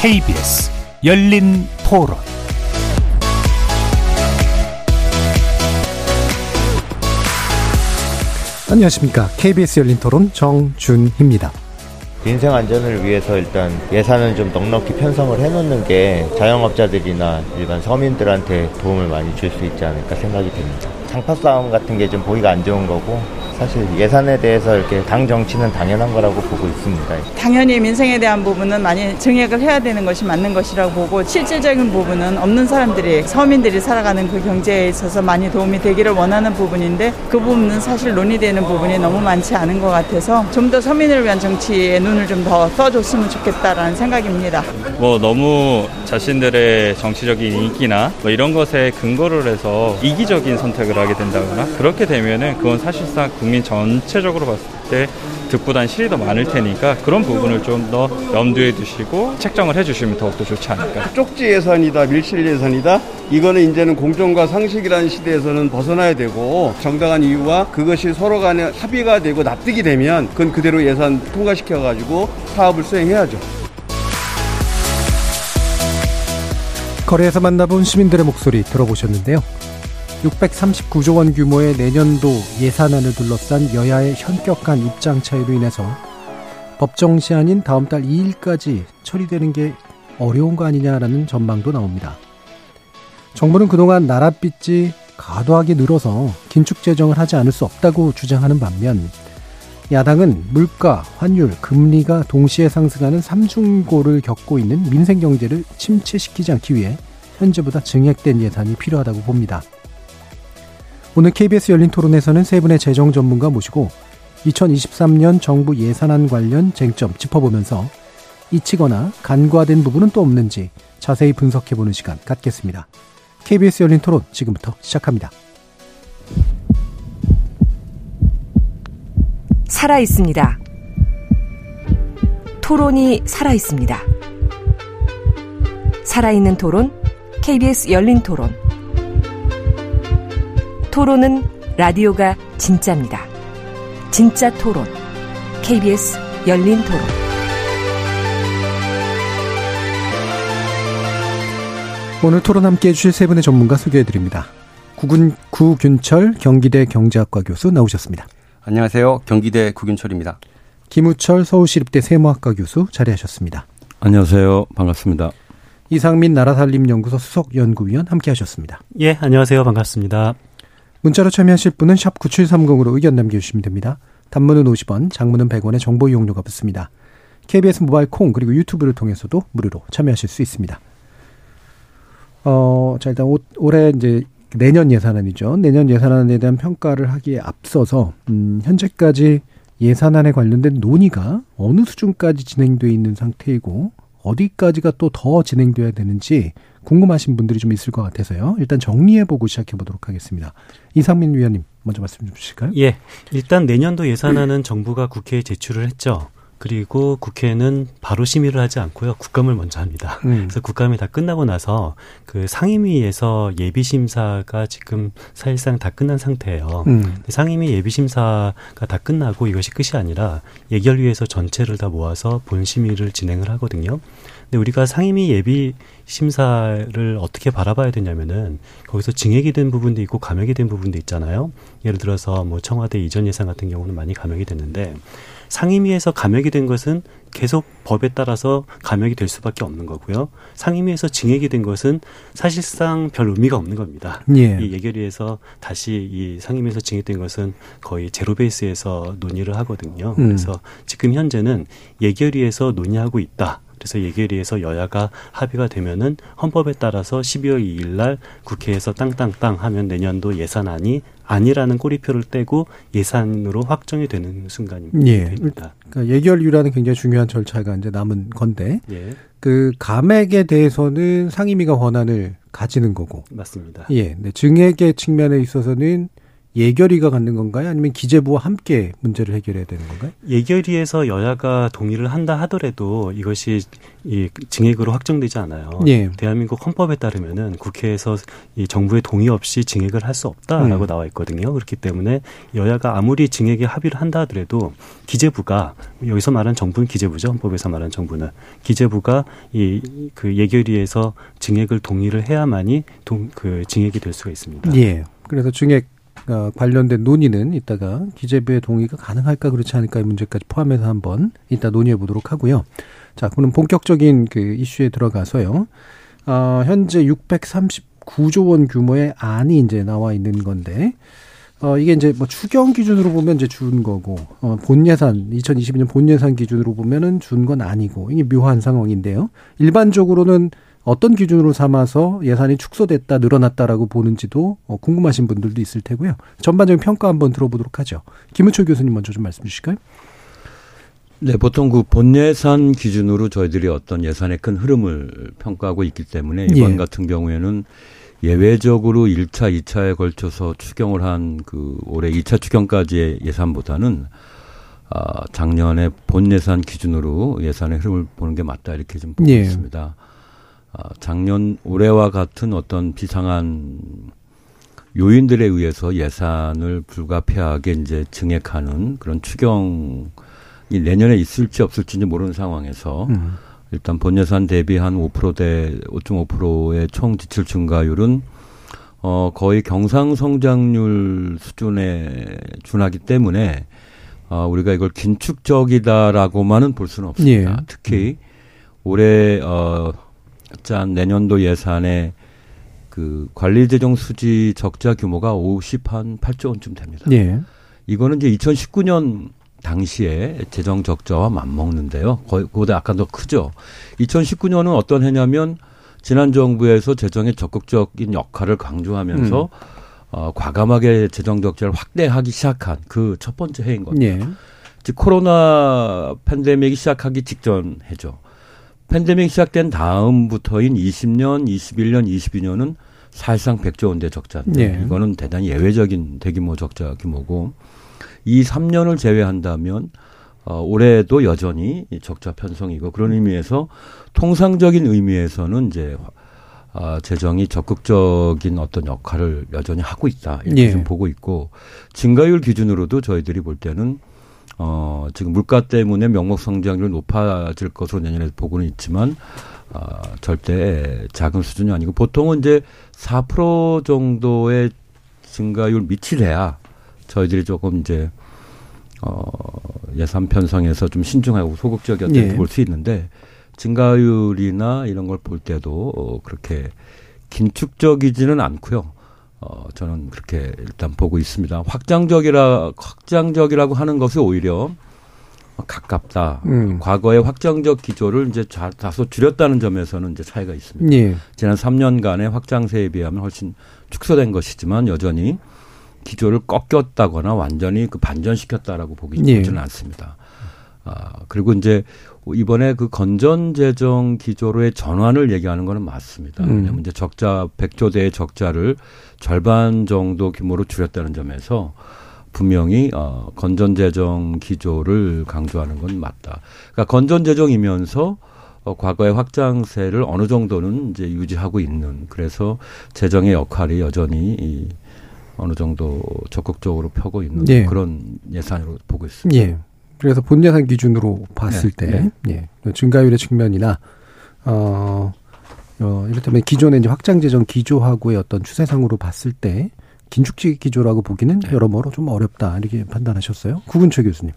KBS 열린 토론 안녕하십니까. KBS 열린 토론 정준희입니다. 민생 안전을 위해서 일단 예산을 좀 넉넉히 편성을 해놓는 게 자영업자들이나 일반 서민들한테 도움을 많이 줄 수 있지 않을까 생각이 듭니다. 장파 싸움 같은 게 좀 보기가 안 좋은 거고 사실 예산에 대해서 이렇게 당 정치는 당연한 거라고 보고 있습니다. 당연히 민생에 대한 부분은 많이 증액을 해야 되는 것이 맞는 것이라고 보고 실질적인 부분은 없는 사람들이 서민들이 살아가는 그 경제에 있어서 많이 도움이 되기를 원하는 부분인데 그 부분은 사실 논의되는 부분이 너무 많지 않은 것 같아서 좀 더 서민을 위한 정치에 눈을 좀 더 써줬으면 좋겠다라는 생각입니다. 뭐 너무 자신들의 정치적인 인기나 뭐 이런 것에 근거를 해서 이기적인 선택을 하게 된다거나 그렇게 되면은 그건 사실상 국민 전체적으로 봤을 때 득보단 실이 더 많을 테니까 그런 부분을 좀 더 염두에 두시고 책정을 해주시면 더욱더 좋지 않을까. 쪽지 예산이다, 밀실 예산이다. 이거는 이제는 공정과 상식이라는 시대에서는 벗어나야 되고 정당한 이유와 그것이 서로 간에 합의가 되고 납득이 되면 그건 그대로 예산 통과시켜 가지고 사업을 수행해야죠. 거리에서 만나본 시민들의 목소리 들어보셨는데요. 639조 원 규모의 내년도 예산안을 둘러싼 여야의 현격한 입장 차이로 인해서 법정 시한인 다음 달 2일까지 처리되는 게 어려운 거 아니냐라는 전망도 나옵니다. 정부는 그동안 나라 빚이 과도하게 늘어서 긴축 재정을 하지 않을 수 없다고 주장하는 반면 야당은 물가, 환율, 금리가 동시에 상승하는 삼중고를 겪고 있는 민생 경제를 침체시키지 않기 위해 현재보다 증액된 예산이 필요하다고 봅니다. 오늘 KBS 열린 토론에서는 세 분의 재정 전문가 모시고 2023년 정부 예산안 관련 쟁점 짚어보면서 잊히거나 간과된 부분은 또 없는지 자세히 분석해보는 시간 갖겠습니다. KBS 열린 토론 지금부터 시작합니다. 살아 있습니다. 토론이 살아 있습니다. 살아있는 토론, KBS 열린 토론. 토론은 라디오가 진짜입니다. 진짜 토론, KBS 열린 토론. 오늘 토론 함께 해주실 세 분의 전문가 소개해 드립니다. 구군, 구균철 경기대 경제학과 교수 나오셨습니다. 안녕하세요. 경기대 구균철입니다. 김우철 서울시립대 세무학과 교수 자리하셨습니다. 안녕하세요. 반갑습니다. 이상민 나라살림연구소 수석연구위원 함께하셨습니다. 예, 안녕하세요. 반갑습니다. 문자로 참여하실 분은 샵 9730으로 의견 남겨주시면 됩니다. 단문은 50원, 장문은 100원의 정보 이용료가 붙습니다. KBS 모바일 콩 그리고 유튜브를 통해서도 무료로 참여하실 수 있습니다. 어, 자 일단 올, 올해 이제 내년 예산안이죠. 내년 예산안에 대한 평가를 하기에 앞서서 음, 현재까지 예산안에 관련된 논의가 어느 수준까지 진행돼 있는 상태이고 어디까지가 또 더 진행돼야 되는지 궁금하신 분들이 좀 있을 것 같아서요. 일단 정리해보고 시작해보도록 하겠습니다. 이상민 위원님 먼저 말씀 좀 주실까요? 예. 일단 내년도 예산안은 정부가 국회에 제출을 했죠. 그리고 국회는 바로 심의를 하지 않고요. 국감을 먼저 합니다. 음. 그래서 국감이 다 끝나고 나서 그 상임위에서 예비 심사가 지금 사실상 다 끝난 상태예요. 음. 상임위 예비 심사가 다 끝나고 이것이 끝이 아니라 예결위에서 전체를 다 모아서 본 심의를 진행을 하거든요. 근데 우리가 상임위 예비 심사를 어떻게 바라봐야 되냐면은 거기서 증액이 된 부분도 있고 감액이 된 부분도 있잖아요. 예를 들어서 뭐 청와대 이전 예산 같은 경우는 많이 감액이 됐는데 상임위에서 감액이 된 것은 계속 법에 따라서 감액이 될 수밖에 없는 거고요. 상임위에서 증액이 된 것은 사실상 별 의미가 없는 겁니다. 예. 이 예결위에서 다시 이 상임위에서 증액된 것은 거의 제로 베이스에서 논의를 하거든요. 음. 그래서 지금 현재는 예결위에서 논의하고 있다. 그래서 예결위에서 여야가 합의가 되면은 헌법에 따라서 12월 2일 날 국회에서 땅땅땅 하면 내년도 예산안이 아니라는 꼬리표를 떼고 예산으로 확정이 되는 순간입니다. 예. 그러니까 예결위라는 굉장히 중요한 절차가 이제 남은 건데 예. 그 감액에 대해서는 상임위가 권한을 가지는 거고 맞습니다. 예. 네. 증액의 측면에 있어서는 예결위가 갖는 건가요? 아니면 기재부와 함께 문제를 해결해야 되는 건가요? 예결위에서 여야가 동의를 한다 하더라도 이것이 이 증액으로 확정되지 않아요. 예. 대한민국 헌법에 따르면은 국회에서 이 정부의 동의 없이 증액을 할 수 없다라고 음. 나와 있거든요. 그렇기 때문에 여야가 아무리 증액에 합의를 한다 하더라도 기재부가 여기서 말하는 정부는 기재부죠. 헌법에서 말하는 정부는 기재부가 이 그 예결위에서 증액을 동의를 해야만이 동, 그 증액이 될 수가 있습니다. 예. 그래서 증액 어, 관련된 논의는 이따가 기재부의 동의가 가능할까 그렇지 않을까의 문제까지 포함해서 한번 이따 논의해 보도록 하고요. 자, 그럼 본격적인 그 이슈에 들어가서요. 어, 현재 639조 원 규모의 안이 이제 나와 있는 건데 어, 이게 이제 뭐 추경 기준으로 보면 이제 준 거고, 어, 본 예산, 2022년 본 예산 기준으로 보면은 준 건 아니고, 이게 묘한 상황인데요. 일반적으로는 어떤 기준으로 삼아서 예산이 축소됐다, 늘어났다라고 보는지도 어, 궁금하신 분들도 있을 테고요. 전반적인 평가 한번 들어보도록 하죠. 김우철 교수님 먼저 좀 말씀 주실까요? 네, 보통 그 본예산 기준으로 저희들이 어떤 예산의 큰 흐름을 평가하고 있기 때문에 이번 예. 같은 경우에는 예외적으로 1차, 2차에 걸쳐서 추경을 한 그 올해 2차 추경까지의 예산보다는 아, 작년에 본 예산 기준으로 예산의 흐름을 보는 게 맞다 이렇게 좀 보고 예. 있습니다. 아, 작년 올해와 같은 어떤 비상한 요인들에 의해서 예산을 불가피하게 이제 증액하는 그런 추경이 내년에 있을지 없을지 모르는 상황에서 음. 일단 본 예산 대비 한 5%대 5.5%의 총 지출 증가율은 어 거의 경상 성장률 수준에 준하기 때문에 어 우리가 이걸 긴축적이다라고만은 볼 수는 없습니다. 예. 특히 올해 어 짠 내년도 예산의 그 관리 재정 수지 적자 규모가 50한 8조 원쯤 됩니다. 예. 이거는 이제 2019년 당시에 재정 적자와 맞먹는데요. 거의 그보다 약간 더 크죠. 2019년은 어떤 해냐면 지난 정부에서 재정의 적극적인 역할을 강조하면서 음. 어, 과감하게 재정 적자를 확대하기 시작한 그 첫 번째 해인 겁니다. 예. 즉 코로나 팬데믹이 시작하기 직전 해죠. 팬데믹 시작된 다음부터인 20년, 21년, 22년은 사실상 100조 원대 적자인데 예. 이거는 대단히 예외적인 대규모 적자 규모고 이 3년을 제외한다면 어, 올해도 여전히 이 적자 편성이고 그런 의미에서 통상적인 의미에서는 이제 아, 재정이 적극적인 어떤 역할을 여전히 하고 있다 이렇게 예. 좀 보고 있고 증가율 기준으로도 저희들이 볼 때는 어, 지금 물가 때문에 명목 성장률이 높아질 것으로 내년에 보고는 있지만 아, 절대 작은 수준이 아니고 보통은 이제 4% 정도의 증가율 돼야 저희들이 조금 이제 어, 예산 편성에서 좀 신중하고 소극적이었다 예. 이렇게 볼수 있는데 증가율이나 이런 걸 볼 때도 어, 그렇게 긴축적이지는 않고요. 어, 저는 그렇게 일단 보고 있습니다. 확장적이라 확장적이라고 하는 것이 오히려 가깝다. 음. 과거의 확장적 기조를 이제 자- 다소 줄였다는 점에서는 이제 차이가 있습니다. 예. 지난 3년간의 확장세에 비하면 훨씬 축소된 것이지만 여전히 기조를 꺾였다거나 완전히 그 반전시켰다라고 보기 예. 보지는 않습니다. 아, 그리고 이제 이번에 그 건전 재정 기조로의 전환을 얘기하는 거는 맞습니다. 음. 왜냐하면 이제 적자 100조 대의 적자를 절반 정도 규모로 줄였다는 점에서 분명히 어, 건전 재정 기조를 강조하는 건 맞다. 그러니까 건전 재정이면서 어, 과거의 확장세를 어느 정도는 이제 유지하고 있는 그래서 재정의 역할이 여전히 이 어느 정도 적극적으로 펴고 있는 예. 그런 예산으로 보고 있습니다. 예. 그래서 본 예산 기준으로 봤을 네, 때, 예. 증가율의 측면이나, 어, 어, 이를테면 기존의 이제 확장 재정 기조하고의 어떤 추세상으로 봤을 때, 긴축적 기조라고 보기는 네. 여러모로 좀 어렵다. 이렇게 판단하셨어요. 구근철 교수님.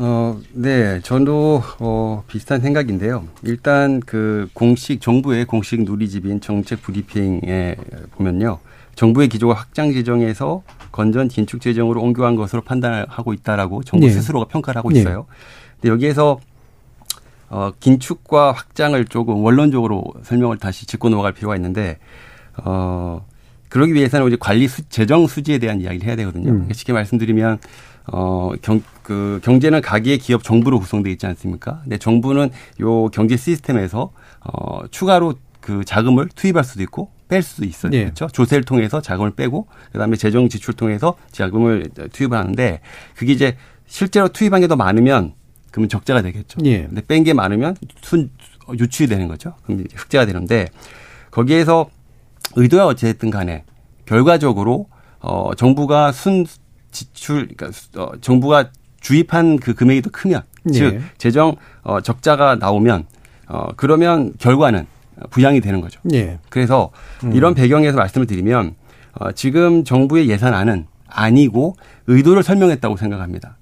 어, 네, 저도 어, 비슷한 생각인데요. 일단 그 공식 정부의 공식 누리집인 정책 브리핑에 보면요, 정부의 기조가 확장 재정에서 건전 긴축 재정으로 옮겨간 것으로 판단하고 있다라고 정부 네. 스스로가 평가를 하고 네. 있어요. 근데 여기에서 어, 긴축과 확장을 조금 원론적으로 설명을 다시 짚고 넘어갈 필요가 있는데, 어, 그러기 위해서는 우리 관리 수, 재정 수지에 대한 이야기를 해야 되거든요. 음. 그러니까 쉽게 말씀드리면, 어, 경, 그, 경제는 각기의 기업 정부로 구성되어 있지 않습니까? 근데 정부는 요 경제 시스템에서, 어, 추가로 그 자금을 투입할 수도 있고, 뺄수 있어요. 예. 그렇죠? 조세를 통해서 자금을 빼고 그다음에 재정 지출 통해서 자금을 투입을 하는데 그게 이제 실제로 투입한 게 더 많으면 그러면 적자가 되겠죠. 예. 근데 뺀 게 많으면 순 유출이 되는 거죠. 그럼 흑자가 되는데 거기에서 의도야 어쨌든 간에 결과적으로 어 정부가 순 지출 그러니까 어 정부가 주입한 그 금액이 더 크면 예. 즉 재정 어 적자가 나오면 어 그러면 결과는 부양이 되는 거죠. 예. 그래서 음. 이런 배경에서 말씀을 드리면 어 지금 정부의 예산안은 아니고 의도를 설명했다고 생각합니다.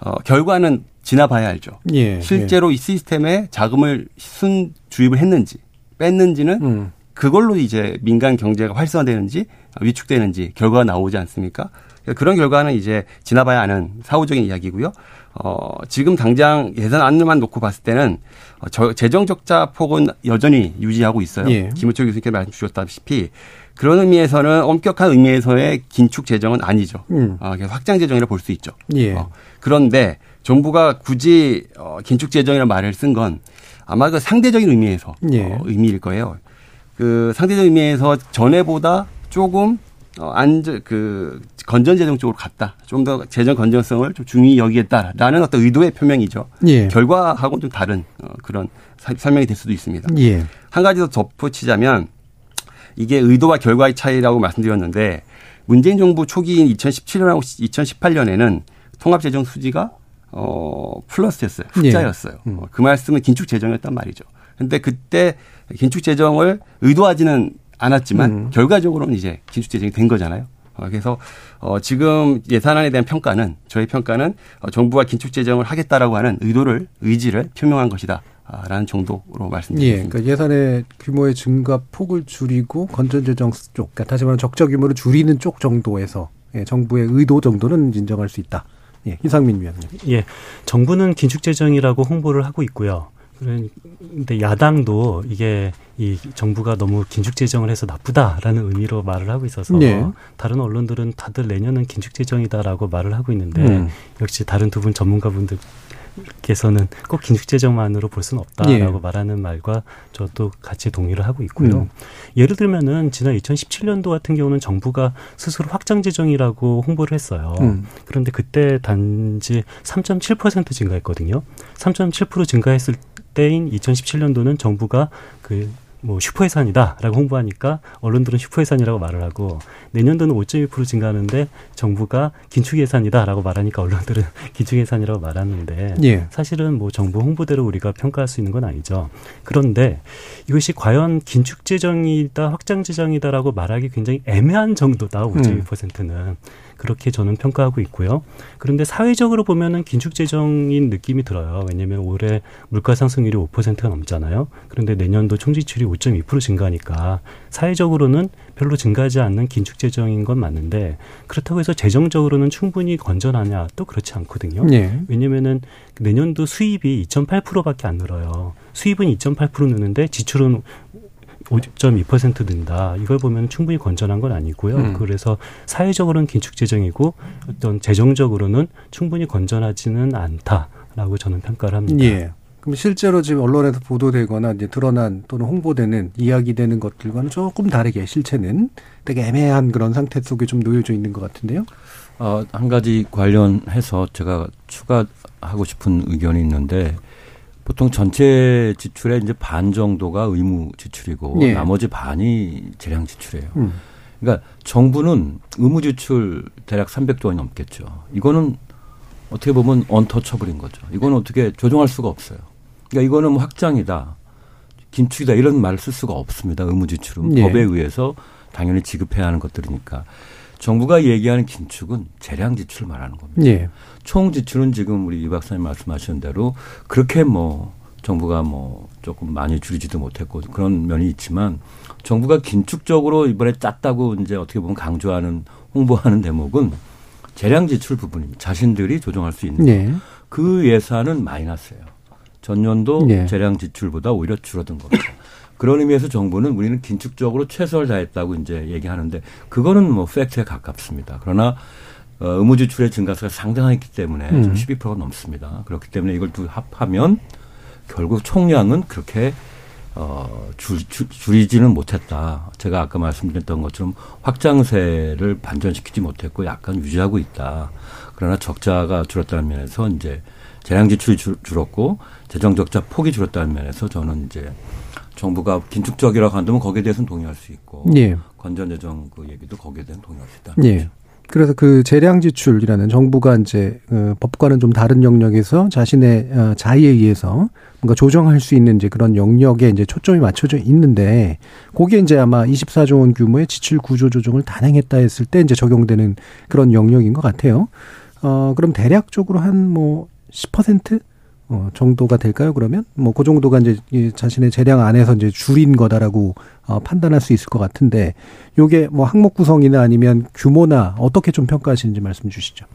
어 결과는 지나봐야 알죠. 예. 실제로 예. 이 시스템에 자금을 순 주입을 했는지 뺐는지는 음. 그걸로 이제 민간 경제가 활성화되는지 위축되는지 결과가 나오지 않습니까? 그런 결과는 이제 지나봐야 아는 사후적인 이야기고요. 어, 지금 당장 예산 안만 놓고 봤을 때는 어, 저, 재정 적자 폭은 여전히 유지하고 있어요. 예. 김우철 교수님께서 말씀 주셨다시피 그런 의미에서는 엄격한 의미에서의 긴축 재정은 아니죠. 음. 어, 확장 재정이라 볼 수 있죠. 예. 어, 그런데 정부가 굳이 어, 긴축 재정이라는 말을 쓴 건 아마 그 상대적인 의미에서 예. 어, 의미일 거예요. 그 상대적 의미에서 전에보다 조금 어, 안전 그 건전 재정 쪽으로 갔다. 좀 더 재정 건전성을 좀 중히 여기겠다라는 어떤 의도의 표명이죠. 예. 결과하고는 좀 다른 어, 그런 사, 설명이 될 수도 있습니다. 예. 한 가지 더 덧붙이자면 이게 의도와 결과의 차이라고 말씀드렸는데 문재인 정부 초기인 2017년하고 2018년에는 통합 재정 수지가 어 플러스였어요. 흑자였어요. 예. 음. 그 말씀은 긴축 재정이었단 말이죠. 근데 그때 긴축 재정을 의도하지는 않았지만 음. 결과적으로는 이제 긴축 재정이 된 거잖아요. 어, 그래서 어 지금 예산안에 대한 평가는 저희 평가는 어, 정부가 긴축 재정을 하겠다라고 하는 의도를 의지를 표명한 것이다. 라는 정도로 말씀드립니다. 예, 그러니까 예산의 규모의 증가 폭을 줄이고 건전 재정 쪽, 그러니까 다시 말하면 적자 규모를 줄이는 쪽 정도에서 예, 정부의 의도 정도는 인정할 수 있다. 예, 이상민 위원님. 예, 정부는 긴축 재정이라고 홍보를 하고 있고요. 그런데 야당도 이게 이 정부가 너무 긴축 재정을 해서 나쁘다라는 의미로 말을 하고 있어서 네. 다른 언론들은 다들 내년은 긴축 재정이다라고 말을 하고 있는데 음. 역시 다른 두 분 전문가분들 께서는 꼭 긴축재정만으로 볼 수는 없다라고 예. 말하는 말과 저도 같이 동의를 하고 있고요. 음. 예를 들면은 지난 2017년도 같은 경우는 정부가 스스로 확장재정이라고 홍보를 했어요. 음. 그런데 그때 단지 3.7% 증가했거든요. 3.7% 증가했을 때인 2017년도는 정부가 그 뭐 슈퍼예산이다라고 홍보하니까 언론들은 슈퍼예산이라고 말을 하고 내년도는 5.2% 증가하는데 정부가 긴축 예산이다라고 말하니까 언론들은 긴축 예산이라고 말하는데 예. 사실은 뭐 정부 홍보대로 우리가 평가할 수 있는 건 아니죠. 그런데 이것이 과연 긴축 재정이다 확장 재정이다라고 말하기 굉장히 애매한 정도다 5.2%는 음. 그렇게 저는 평가하고 있고요. 그런데 사회적으로 보면은 긴축 재정인 느낌이 들어요. 왜냐하면 올해 물가 상승률이 5%가 넘잖아요. 그런데 내년도 총지출이 5.2% 증가하니까 사회적으로는 별로 증가하지 않는 긴축 재정인 건 맞는데 그렇다고 해서 재정적으로는 충분히 건전하냐 또 그렇지 않거든요. 네. 왜냐면은 내년도 수입이 2.8%밖에 안 늘어요. 수입은 2.8% 느는데 지출은 5.2% 든다. 이걸 보면 충분히 건전한 건 아니고요. 음. 그래서 사회적으로는 긴축 재정이고 어떤 재정적으로는 충분히 건전하지는 않다라고 저는 평가를 합니다. 예. 그럼 실제로 지금 언론에서 보도되거나 이제 드러난 또는 홍보되는 이야기되는 것들과는 조금 다르게 실체는 되게 애매한 그런 상태 속에 좀 놓여져 있는 것 같은데요. 어, 한 가지 관련해서 제가 추가하고 싶은 의견이 있는데 보통 전체 지출의 이제 반 정도가 의무 지출이고 예. 나머지 반이 재량 지출이에요. 음. 그러니까 정부는 의무 지출 대략 300조 원이 넘겠죠. 이거는 어떻게 보면 언터처블인 거죠. 이거는 어떻게 조정할 수가 없어요. 그러니까 이거는 뭐 확장이다, 긴축이다 이런 말을 쓸 수가 없습니다. 의무 지출은 예. 법에 의해서 당연히 지급해야 하는 것들이니까. 정부가 얘기하는 긴축은 재량 지출을 말하는 겁니다. 예. 총 지출은 지금 우리 이 박사님 말씀하신 대로 그렇게 뭐 정부가 뭐 조금 많이 줄이지도 못했고 그런 면이 있지만 정부가 긴축적으로 이번에 짰다고 이제 어떻게 보면 강조하는 홍보하는 대목은 재량 지출 부분입니다. 자신들이 조정할 수 있는 예. 그 예산은 마이너스예요. 전년도 예. 재량 지출보다 오히려 줄어든 겁니다. 그런 의미에서 정부는 우리는 긴축적으로 최선을 다했다고 이제 얘기하는데 그거는 뭐 팩트에 가깝습니다. 그러나 어, 의무 지출의 증가세가 상당했기 때문에 음. 12%가 넘습니다. 그렇기 때문에 이걸 두 합하면 결국 총량은 그렇게 어, 줄, 줄, 줄이지는 못했다. 제가 아까 말씀드렸던 것처럼 확장세를 반전시키지 못했고 약간 유지하고 있다. 그러나 적자가 줄었다는 면에서 이제 재량 지출이 줄, 줄었고 재정 적자 폭이 줄었다는 면에서 저는 이제 정부가 긴축적이라고 한다면 거기에 대해서는 동의할 수 있고 예. 건전 재정 그 얘기도 거기에 대해서 동의할 수 있다. 예. 그래서 그 재량 지출이라는 정부가 이제 그 법과는 좀 다른 영역에서 자신의 어, 자의에 의해서 뭔가 조정할 수 있는 이제 그런 영역에 이제 초점이 맞춰져 있는데 거기에 이제 아마 24조 원 규모의 지출 구조 조정을 단행했다 했을 때 이제 적용되는 그런 영역인 것 같아요. 어 그럼 대략적으로 한 뭐 10%? 어, 정도가 될까요? 그러면 뭐 그 정도가 이제 자신의 재량 안에서 이제 줄인 거다라고 어, 판단할 수 있을 것 같은데 요게 뭐 항목 구성이나 아니면 규모나 어떻게 좀 평가하시는지 말씀 주시죠.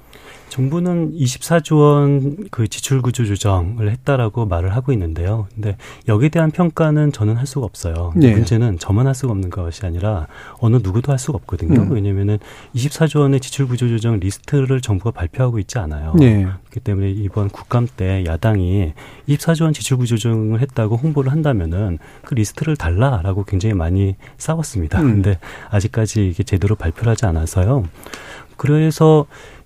정부는 24조 원 그 지출 구조 조정을 했다라고 말을 하고 있는데요. 근데 여기에 대한 평가는 저는 할 수가 없어요. 네. 문제는 저만 할 수가 없는 것이 아니라 어느 누구도 할 수가 없거든요. 음. 왜냐면은 24조 원의 지출 구조 조정 리스트를 정부가 발표하고 있지 않아요. 네. 그렇기 때문에 이번 국감 때 야당이 24조 원 지출 구조 조정을 했다고 홍보를 한다면은 그 리스트를 달라라고 굉장히 많이 싸웠습니다. 음. 근데 아직까지 이게 제대로 발표를 하지 않아서요. 그래서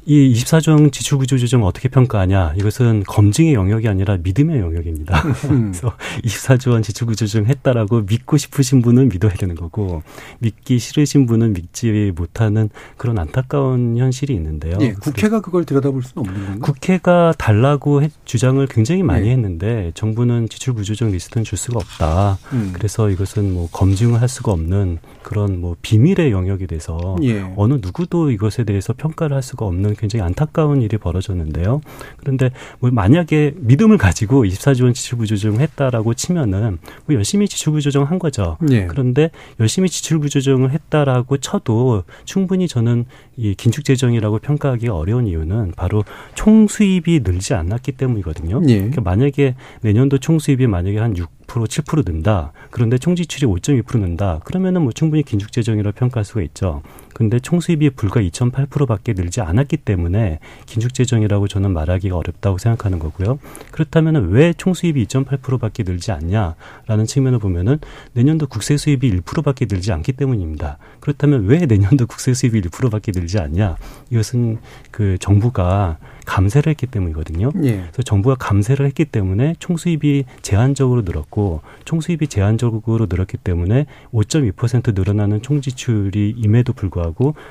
이 24종 지출 구조 조정 어떻게 평가하냐? 이것은 검증의 영역이 아니라 믿음의 영역입니다. 음. 그래서 24조 원 지출 구조 조정 했다라고 믿고 싶으신 분은 믿어야 되는 거고 믿기 싫으신 분은 믿지 못하는 그런 안타까운 현실이 있는데요. 예, 국회가 그걸 들여다볼 수는 없는 건가요? 국회가 달라고 해, 주장을 굉장히 많이 예. 했는데 정부는 지출 구조 조정 리스트는 줄 수가 없다. 음. 그래서 이것은 뭐 검증을 할 수가 없는 그런 뭐 비밀의 영역이 돼서 예. 어느 누구도 이것에 대해서 평가를 할 수가 없는 굉장히 안타까운 일이 벌어졌는데요. 그런데 뭐 만약에 믿음을 가지고 24조 원 지출구 조정을 했다라고 치면은 뭐 열심히 지출구 조정한 거죠. 예. 그런데 열심히 지출구 조정을 했다라고 쳐도 충분히 저는 이 긴축 재정이라고 평가하기 어려운 이유는 바로 총 수입이 늘지 않았기 때문이거든요. 예. 그러니까 만약에 내년도 총 수입이 만약에 한 6, 7% 는다. 그런데 총 지출이 5.2% 는다. 그러면은 뭐 충분히 긴축 재정이라고 평가할 수가 있죠. 근데 총수입이 불과 2.8%밖에 늘지 않았기 때문에 긴축 재정이라고 저는 말하기가 어렵다고 생각하는 거고요. 그렇다면 왜 총수입이 2.8%밖에 늘지 않냐라는 측면을 보면은 내년도 국세 수입이 1%밖에 늘지 않기 때문입니다. 그렇다면 왜 내년도 국세 수입이 1%밖에 늘지 않냐? 이것은 그 정부가 감세를 했기 때문이거든요. 예. 그래서 정부가 감세를 했기 때문에 총수입이 제한적으로 늘었고 총수입이 제한적으로 늘었기 때문에 5.2% 늘어나는 총지출이 임에도 불구하고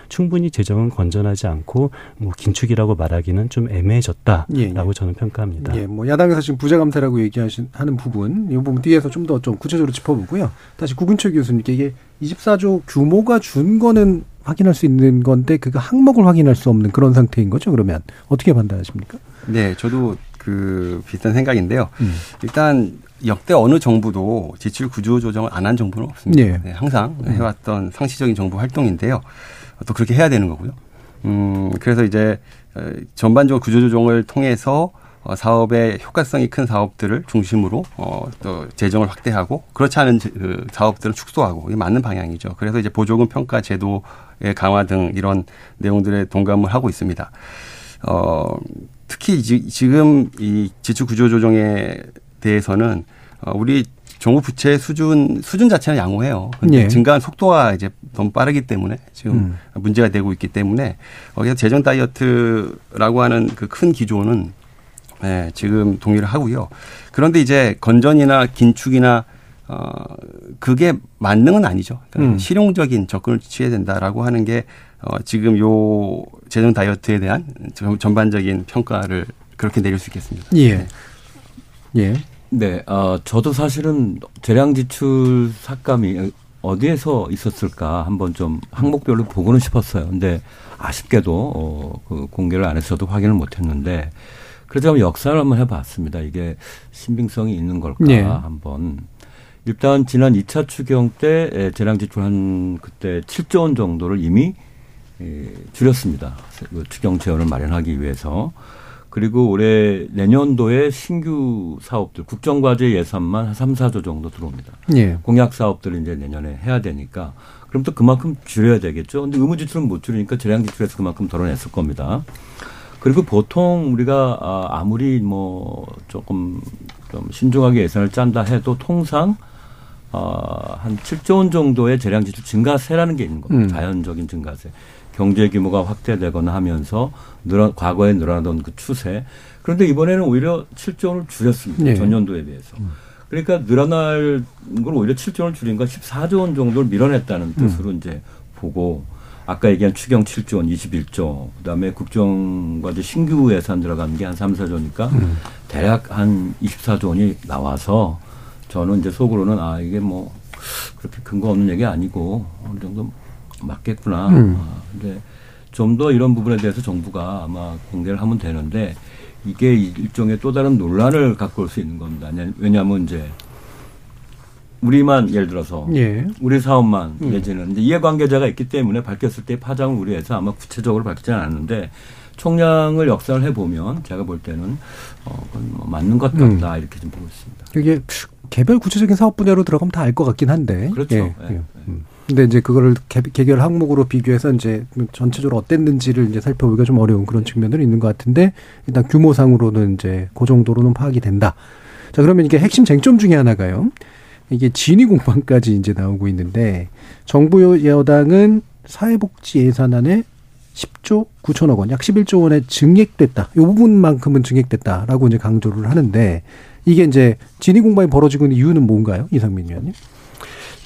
충분히 재정은 건전하지 않고 뭐 긴축이라고 말하기는 좀 애매해졌다라고 예, 예. 저는 평가합니다. 예, 뭐 야당에서 지금 부자 감세라고 얘기하신 하는 부분 이 부분 뒤에서 좀 더좀 좀 구체적으로 짚어보고요. 다시 구근철 교수님께 이게 24조 규모가 준 거는 확인할 수 있는 건데 그 항목을 확인할 수 없는 그런 상태인 거죠. 그러면 어떻게 판단하십니까? 네, 저도 그 비슷한 생각인데요. 음. 일단 역대 어느 정부도 지출 구조 조정을 안 한 정부는 없습니다. 네. 네, 항상 음. 해왔던 상시적인 정부 활동인데요. 또 그렇게 해야 되는 거고요. 음, 그래서 이제 어, 전반적으로 구조 조정을 통해서 어, 사업의 효과성이 큰 사업들을 중심으로 어, 또 재정을 확대하고 그렇지 않은 그 사업들을 축소하고 이게 맞는 방향이죠. 그래서 이제 보조금 평가 제도의 강화 등 이런 내용들에 동감을 하고 있습니다. 어, 특히 지금 이 지출 구조 조정에 대해서는 어, 우리 정부 부채 수준 수준 자체는 양호해요. 근데 예. 증가한 속도가 이제 너무 빠르기 때문에 지금 음. 문제가 되고 있기 때문에 거기서 재정 다이어트라고 하는 그 큰 기조는 네, 지금 동의를 하고요. 그런데 이제 건전이나 긴축이나 어 그게 만능은 아니죠. 그러니까 음. 실용적인 접근을 취해야 된다라고 하는 게 어, 지금 요 재정 다이어트에 대한 전반적인 평가를 그렇게 내릴 수 있겠습니다. 예. 네. 예. 네, 어, 저도 사실은 재량 지출 삭감이 어디에서 있었을까 한번 좀 항목별로 보고는 싶었어요. 근데 아쉽게도 어, 그 공개를 안 해서도 확인을 못 했는데 그래서 한번 역사를 한번 해봤습니다. 이게 신빙성이 있는 걸까 네. 한번. 일단 지난 2차 추경 때 재량 지출 한 그때 7조 원 정도를 이미 줄였습니다. 그 추경 재원을 마련하기 위해서. 그리고 올해 내년도에 신규 사업들 국정과제 예산만 한 3, 4조 정도 들어옵니다. 예. 공약 사업들을 이제 내년에 해야 되니까 그럼 또 그만큼 줄여야 되겠죠. 근데 의무 지출은 못 줄이니까 재량 지출에서 그만큼 덜어냈을 겁니다. 그리고 보통 우리가 아, 아무리 뭐 조금 좀 신중하게 예산을 짠다 해도 통상 어, 한 7조 원 정도의 재량 지출 증가세라는 게 있는 겁니다. 음. 자연적인 증가세. 경제 규모가 확대되거나 하면서 늘어 과거에 늘어나던 그 추세. 그런데 이번에는 오히려 7조 원을 줄였습니다. 네. 전년도에 비해서. 음. 그러니까 늘어날 걸 오히려 7조 원을 줄인 건 14조 원 정도를 밀어냈다는 뜻으로 음. 이제 보고 아까 얘기한 추경 7조 원 21조 그다음에 국정과제 신규 예산 들어간 게 한 3, 4조니까 음. 대략 한 24조 원이 나와서 저는 이제 속으로는 아 이게 뭐 그렇게 근거 없는 얘기 아니고 어느 정도 맞겠구나. 음. 아, 근데 좀 더 이런 부분에 대해서 정부가 아마 공개를 하면 되는데 이게 일종의 또 다른 논란을 갖고 올 수 있는 겁니다. 왜냐하면 이제 우리만 예를 들어서 예. 우리 사업만 음. 내지는 이제 이해관계자가 있기 때문에 밝혔을 때 파장을 우리해서 아마 구체적으로 밝히지 않았는데 총량을 역사를 해보면 제가 볼 때는 어, 그건 뭐 맞는 것 같다 음. 이렇게 좀 보고 있습니다. 이게 개별 구체적인 사업 분야로 들어가면 다 알 것 같긴 한데. 그렇죠. 예. 예. 예. 음. 근데 이제 그거를 개, 개별 항목으로 비교해서 이제 전체적으로 어땠는지를 이제 살펴보기가 좀 어려운 그런 측면들이 있는 것 같은데 일단 규모상으로는 이제 그 정도로는 파악이 된다. 자 그러면 이게 핵심 쟁점 중에 하나가요. 이게 진위 공방까지 이제 나오고 있는데 정부 여당은 사회복지 예산안에 10조 9천억 원, 약 11조 원에 증액됐다. 이 부분만큼은 증액됐다라고 이제 강조를 하는데 이게 이제 진위 공방이 벌어지고 있는 이유는 뭔가요, 이상민 의원님?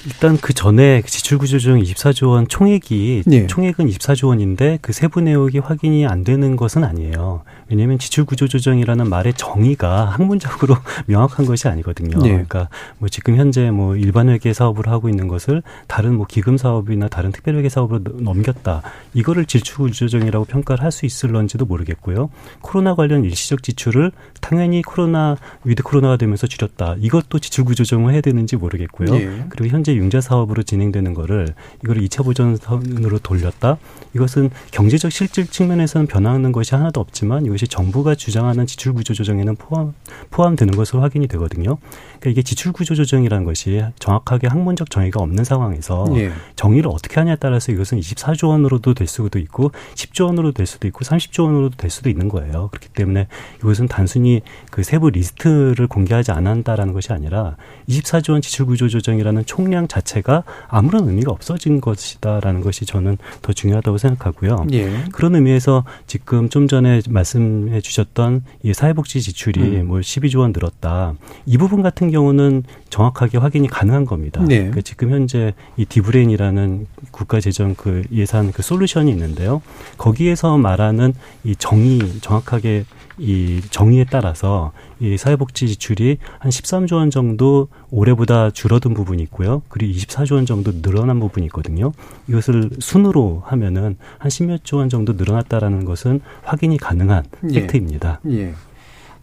일단 그 전에 지출 구조 조정 24조 원 총액이 네. 총액은 24조 원인데 그 세부 내역이 확인이 안 되는 것은 아니에요. 왜냐하면 지출 구조 조정이라는 말의 정의가 학문적으로 명확한 것이 아니거든요. 네. 그러니까 뭐 지금 현재 뭐 일반 회계 사업을 하고 있는 것을 다른 뭐 기금 사업이나 다른 특별 회계 사업으로 넘겼다. 이거를 지출 구조 조정이라고 평가를 할 수 있을런지도 모르겠고요. 코로나 관련 일시적 지출을 당연히 코로나 위드 코로나가 되면서 줄였다. 이것도 지출 구조 조정을 해야 되는지 모르겠고요. 네. 그리고 현재 융자 사업으로 진행되는 거를 이거를 이차 보전으로 돌렸다. 이것은 경제적 실질 측면에서는 변화하는 것이 하나도 없지만 이것이 정부가 주장하는 지출 구조 조정에는 포함 포함되는 것으로 확인이 되거든요. 그러니까 이게 지출 구조 조정이라는 것이 정확하게 학문적 정의가 없는 상황에서 예. 정의를 어떻게 하냐에 따라서 이것은 24조 원으로도 될 수도 있고 10조 원으로 될 수도 있고 30조 원으로도 될 수도 있는 거예요. 그렇기 때문에 이것은 단순히 그 세부 리스트를 공개하지 않았다라는 것이 아니라 24조 원 지출 구조 조정이라는 총량 자체가 아무런 의미가 없어진 것이다라는 것이 저는 더 중요하다고 생각하고요. 예. 그런 의미에서 지금 좀 전에 말씀해 주셨던 이 사회복지 지출이 음. 뭐 12조 원 늘었다. 이 부분 같은 경우는 정확하게 확인이 가능한 겁니다. 네. 그러니까 지금 현재 이 dBrain이라는 국가 재정 그 예산 그 솔루션이 있는데요. 거기에서 말하는 이 정의 정확하게 이 정의에 따라서 이 사회복지 지출이 한 13조 원 정도 올해보다 줄어든 부분이 있고요. 그리고 24조 원 정도 늘어난 부분이 있거든요. 이것을 순으로 하면은 한 10몇 조 원 정도 늘어났다라는 것은 확인이 가능한 예. 팩트입니다. 예.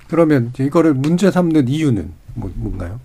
그러면 이거를 문제 삼는 이유는 뭐, 뭔가요?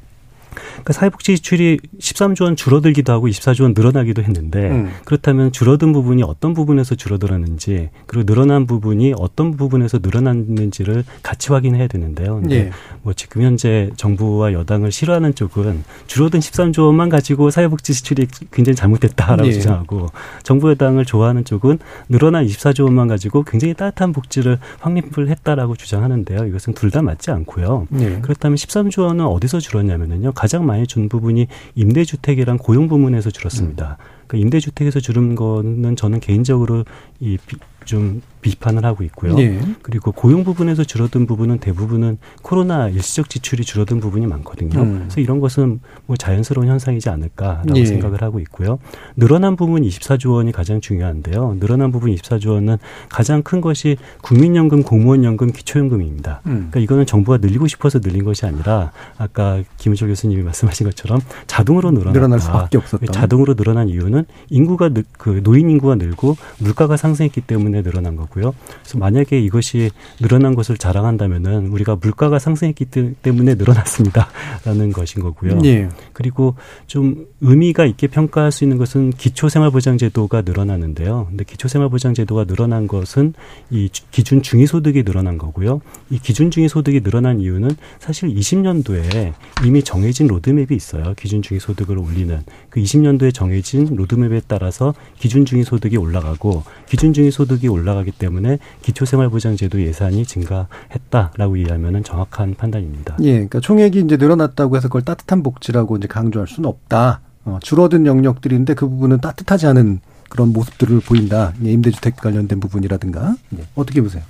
그러니까 사회복지 지출이 13조 원 줄어들기도 하고 24조 원 늘어나기도 했는데 음. 그렇다면 줄어든 부분이 어떤 부분에서 줄어들었는지 그리고 늘어난 부분이 어떤 부분에서 늘어났는지를 같이 확인해야 되는데요. 근데 예. 뭐 지금 현재 정부와 여당을 싫어하는 쪽은 줄어든 13조 원만 가지고 사회복지 지출이 굉장히 잘못됐다라고 예. 주장하고 정부 여당을 좋아하는 쪽은 늘어난 24조 원만 가지고 굉장히 따뜻한 복지를 확립을 했다라고 주장하는데요. 이것은 둘 다 맞지 않고요. 예. 그렇다면 13조 원은 어디서 줄었냐면요. 가장 많이 준 부분이 임대주택이랑 고용 부문에서 줄었습니다. 음. 그 임대주택에서 줄은 거는 저는 개인적으로 이 좀 비판을 하고 있고요. 네. 그리고 고용 부분에서 줄어든 부분은 대부분은 코로나 일시적 지출이 줄어든 부분이 많거든요. 음. 그래서 이런 것은 뭐 자연스러운 현상이지 않을까라고 네. 생각을 하고 있고요. 늘어난 부분 24조 원이 가장 중요한데요. 늘어난 부분 24조 원은 가장 큰 것이 국민연금, 공무원연금, 기초연금입니다. 음. 그러니까 이거는 정부가 늘리고 싶어서 늘린 것이 아니라 아까 김우철 교수님이 말씀하신 것처럼 자동으로 늘어났다. 늘어날 수밖에 없었다. 자동으로 늘어난 이유는 인구가 그 노인 인구가 늘고 물가가 상승했기 때문에 늘어난 거고. 거고요. 그래서 만약에 이것이 늘어난 것을 자랑한다면은 우리가 물가가 상승했기 때문에 늘어났습니다라는 것인 거고요. 예. 그리고 좀 의미가 있게 평가할 수 있는 것은 기초생활보장제도가 늘어나는데요. 근데 기초생활보장제도가 늘어난 것은 이 기준 중위소득이 늘어난 거고요. 이 기준 중위소득이 늘어난 이유는 사실 20년도에 이미 정해진 로드맵이 있어요. 기준 중위소득을 올리는 그 20년도에 정해진 로드맵에 따라서 기준 중위 소득이 올라가고 기준 중위 소득이 올라가기 때문에 기초생활보장제도 예산이 증가했다라고 이해하면 정확한 판단입니다. 예, 그러니까 총액이 이제 늘어났다고 해서 그걸 따뜻한 복지라고 이제 강조할 수는 없다. 어, 줄어든 영역들인데 그 부분은 따뜻하지 않은 그런 모습들을 보인다. 예, 임대주택 관련된 부분이라든가 예, 어떻게 보세요?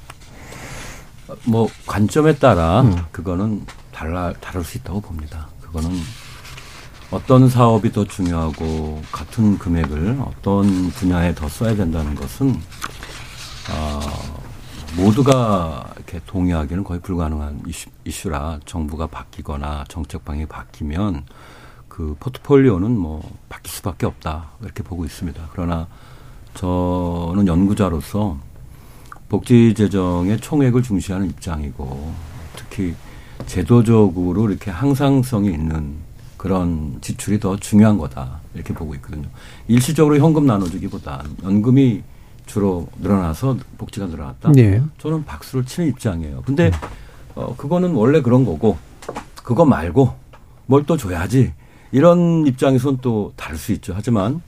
뭐 관점에 따라 음. 그거는 달라 다를 수 있다고 봅니다. 그거는 어떤 사업이 더 중요하고 같은 금액을 어떤 분야에 더 써야 된다는 것은 어, 모두가 이렇게 동의하기는 거의 불가능한 이슈, 이슈 라 정부가 바뀌거나 정책 방향이 바뀌면 그 포트폴리오는 뭐 바뀔 수밖에 없다 이렇게 보고 있습니다. 그러나 저는 연구자로서 복지 재정의 총액을 중시하는 입장이고 특히 제도적으로 이렇게 항상성이 있는 그런 지출이 더 중요한 거다 이렇게 보고 있거든요. 일시적으로 현금 나눠주기보다 연금이 주로 늘어나서 복지가 늘어났다. 네. 저는 박수를 치는 입장이에요. 근데 어, 그거는 원래 그런 거고 그거 말고 뭘 또 줘야지 이런 입장에선 또 다를 수 있죠. 하지만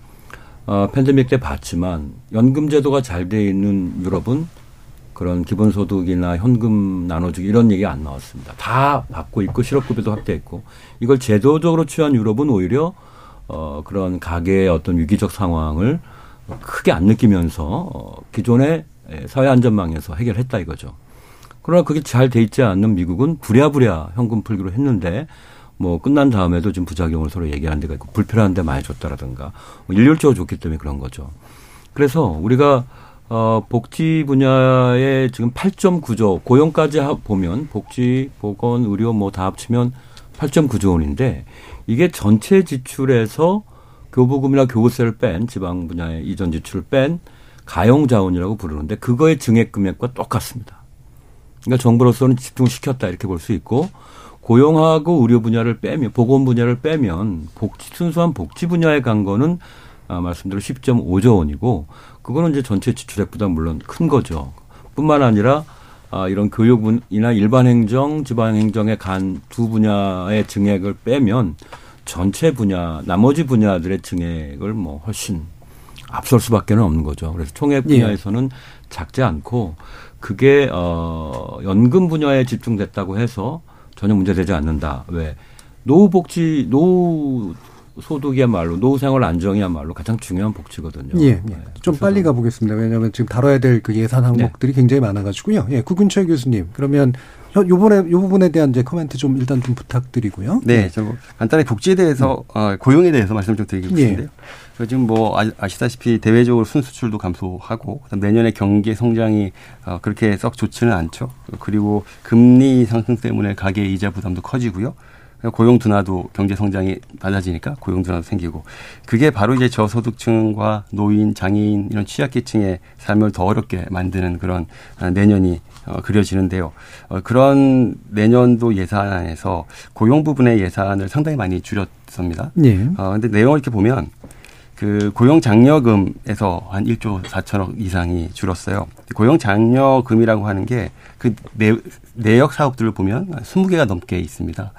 어, 팬데믹 때 봤지만 연금 제도가 잘 돼 있는 유럽은 그런 기본소득이나 현금 나눠주기 이런 얘기 안 나왔습니다. 다 받고 있고 실업급여도 확대했고 이걸 제도적으로 취한 유럽은 오히려 어, 그런 가계의 어떤 위기적 상황을 크게 안 느끼면서 어, 기존의 사회 안전망에서 해결했다 이거죠. 그러나 그게 잘 돼 있지 않는 미국은 부랴부랴 현금 풀기로 했는데 뭐 끝난 다음에도 지금 부작용을 서로 얘기하는 데가 있고 불편한 데 많이 줬다라든가 뭐 일률적으로 줬기 때문에 그런 거죠. 그래서 우리가 어, 복지 분야에 지금 8.9조 고용까지 보면 복지, 보건, 의료 뭐 다 합치면 8.9조 원인데 이게 전체 지출에서 교부금이나 교부세를 뺀 지방 분야의 이전 지출을 뺀 가용 자원이라고 부르는데 그거의 증액 금액과 똑같습니다. 그러니까 정부로서는 집중시켰다 이렇게 볼 수 있고 고용하고 의료 분야를 빼면 보건 분야를 빼면 복지 순수한 복지 분야에 간 거는 아, 말씀대로 10.5조 원이고 그거는 이제 전체 지출액보다 물론 큰 거죠. 뿐만 아니라 아, 이런 교육이나 일반 행정, 지방 행정에 간두 분야의 증액을 빼면 전체 분야, 나머지 분야들의 증액을 뭐 훨씬 앞설 수밖에는 없는 거죠. 그래서 총액 예. 분야에서는 예. 작지 않고 그게 어 연금 분야에 집중됐다고 해서 전혀 문제되지 않는다. 왜 노후복지 노후 소득이야말로 노후생활 안정이야말로 가장 중요한 복지거든요. 예, 예. 네. 좀 빨리 가보겠습니다. 왜냐하면 지금 다뤄야 될 그 예산 항목들이 네. 굉장히 많아가지고요. 예, 구근철 교수님 그러면 요번에 요 부분에 대한 이제 코멘트 좀 일단 좀 부탁드리고요. 네, 네. 저 간단히 복지에 대해서 음. 어, 고용에 대해서 말씀 좀 드리고 싶은데요. 예. 지금 뭐 아시다시피 대외적으로 순수출도 감소하고 내년에 경기 성장이 어, 그렇게 썩 좋지는 않죠. 그리고 금리 상승 때문에 가계 이자 부담도 커지고요. 고용 둔화도 경제 성장이 낮아지니까 고용 둔화도 생기고 그게 바로 이제 저소득층과 노인, 장애인 이런 취약계층의 삶을 더 어렵게 만드는 그런 어, 내년이 어, 그려지는데요. 어, 그런 내년도 예산안에서 고용 부분의 예산을 상당히 많이 줄였습니다. 네. 어, 근데 내용을 이렇게 보면 그 고용 장려금에서 한 1조 4천억 이상이 줄었어요. 고용 장려금이라고 하는 게 그 내역 사업들을 보면 20개가 넘게 있습니다.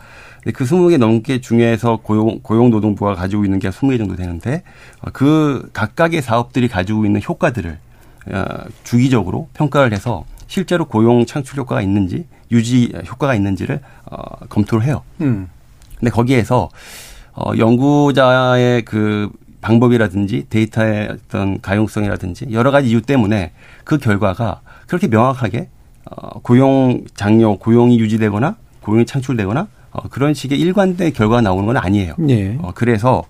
그 20개 넘게 중에서 고용, 고용노동부가 가지고 있는 게 20개 정도 되는데 어, 그 각각의 사업들이 가지고 있는 효과들을 어, 주기적으로 평가를 해서 실제로 고용 창출 효과가 있는지 유지 효과가 있는지를 어, 검토를 해요. 음. 근데 거기에서 어, 연구자의 그 방법이라든지 데이터의 어떤 가용성이라든지 여러 가지 이유 때문에 그 결과가 그렇게 명확하게 어, 고용 장려, 고용이 유지되거나 고용이 창출되거나 어, 그런 식의 일관된 결과가 나오는 건 아니에요. 네. 어, 그래서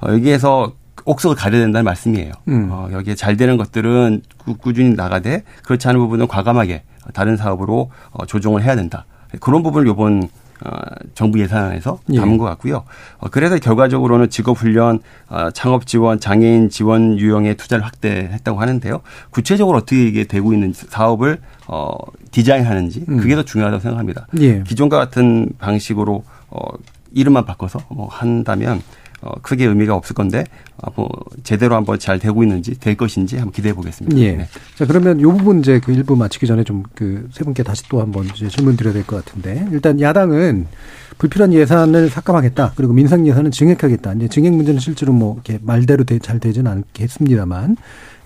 어, 여기에서 옥석을 가려야 된다는 말씀이에요. 음. 어, 여기에 잘 되는 것들은 꾸, 준히 나가되 그렇지 않은 부분은 과감하게 다른 사업으로 어, 조정을 해야 된다. 그런 부분을 요번 어, 정부 예산안에서 예. 담은 것 같고요. 어, 그래서 결과적으로는 직업훈련, 어, 창업 지원, 장애인 지원 유형의 투자를 확대했다고 하는데요. 구체적으로 어떻게 이게 되고 있는 사업을 어, 디자인하는지 음. 그게 더 중요하다고 생각합니다. 예. 기존과 같은 방식으로 어, 이름만 바꿔서 뭐 한다면 어, 크게 의미가 없을 건데 어, 뭐 제대로 한번 잘 되고 있는지 될 것인지 한번 기대해 보겠습니다. 예. 네. 자 그러면 이 부분 이제 그 일부 마치기 전에 좀 그 세 분께 다시 또 한번 이제 질문 드려야 될 것 같은데 일단 야당은 불필요한 예산을 삭감하겠다 그리고 민생 예산은 증액하겠다 이제 증액 문제는 실제로 뭐 이렇게 말대로 되, 잘 되지는 않겠습니다만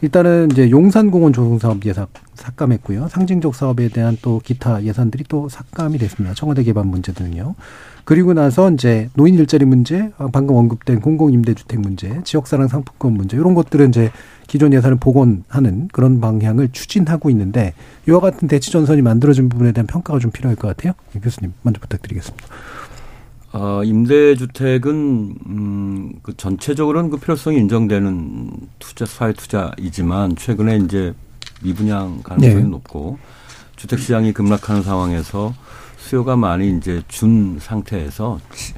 일단은 이제 용산공원 조성사업 예산 삭감했고요 상징적 사업에 대한 또 기타 예산들이 또 삭감이 됐습니다 청와대 개발 문제 등은요. 그리고 나서 이제 노인 일자리 문제, 방금 언급된 공공임대주택 문제, 지역사랑 상품권 문제 이런 것들은 이제 기존 예산을 복원하는 그런 방향을 추진하고 있는데 이와 같은 대치 전선이 만들어진 부분에 대한 평가가 좀 필요할 것 같아요. 이 교수님 먼저 부탁드리겠습니다. 어, 임대주택은 음, 그 전체적으로는 그 필요성이 인정되는 투자 사회 투자이지만 최근에 이제 미분양 가능성이 네. 높고 주택 시장이 급락하는 상황에서 수요가 많이 이제 준 상태에서 지-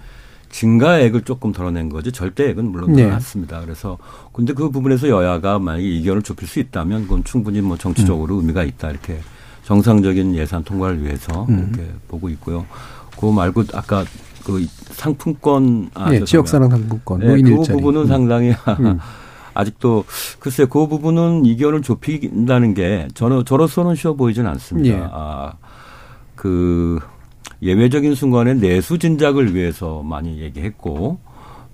증가액을 조금 덜어낸 거지 절대액은 물론 네. 늘어났습니다. 그래서 근데 그 부분에서 여야가 만약에 이견을 좁힐 수 있다면 그건 충분히 뭐 정치적으로 의미가 있다 이렇게 정상적인 예산 통과를 위해서 음. 이렇게 보고 있고요. 그거 말고 아까 그 상품권 아, 네. 지역사랑 상품권, 네, 그 일자리. 부분은 음. 상당히 음. 아직도 글쎄 그 부분은 이견을 좁힌다는 게 저는 저로서는 쉬워 보이진 않습니다. 예. 아, 그 예외적인 순간에 내수 진작을 위해서 많이 얘기했고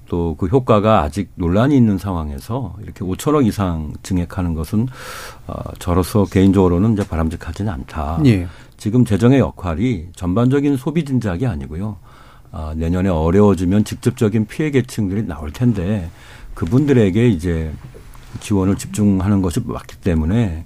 또 그 효과가 아직 논란이 있는 상황에서 이렇게 5천억 이상 증액하는 것은 어, 저로서 개인적으로는 이제 바람직하지는 않다. 예. 지금 재정의 역할이 전반적인 소비 진작이 아니고요. 아, 내년에 어려워지면 직접적인 피해 계층들이 나올 텐데 그분들에게 이제 지원을 집중하는 것이 맞기 때문에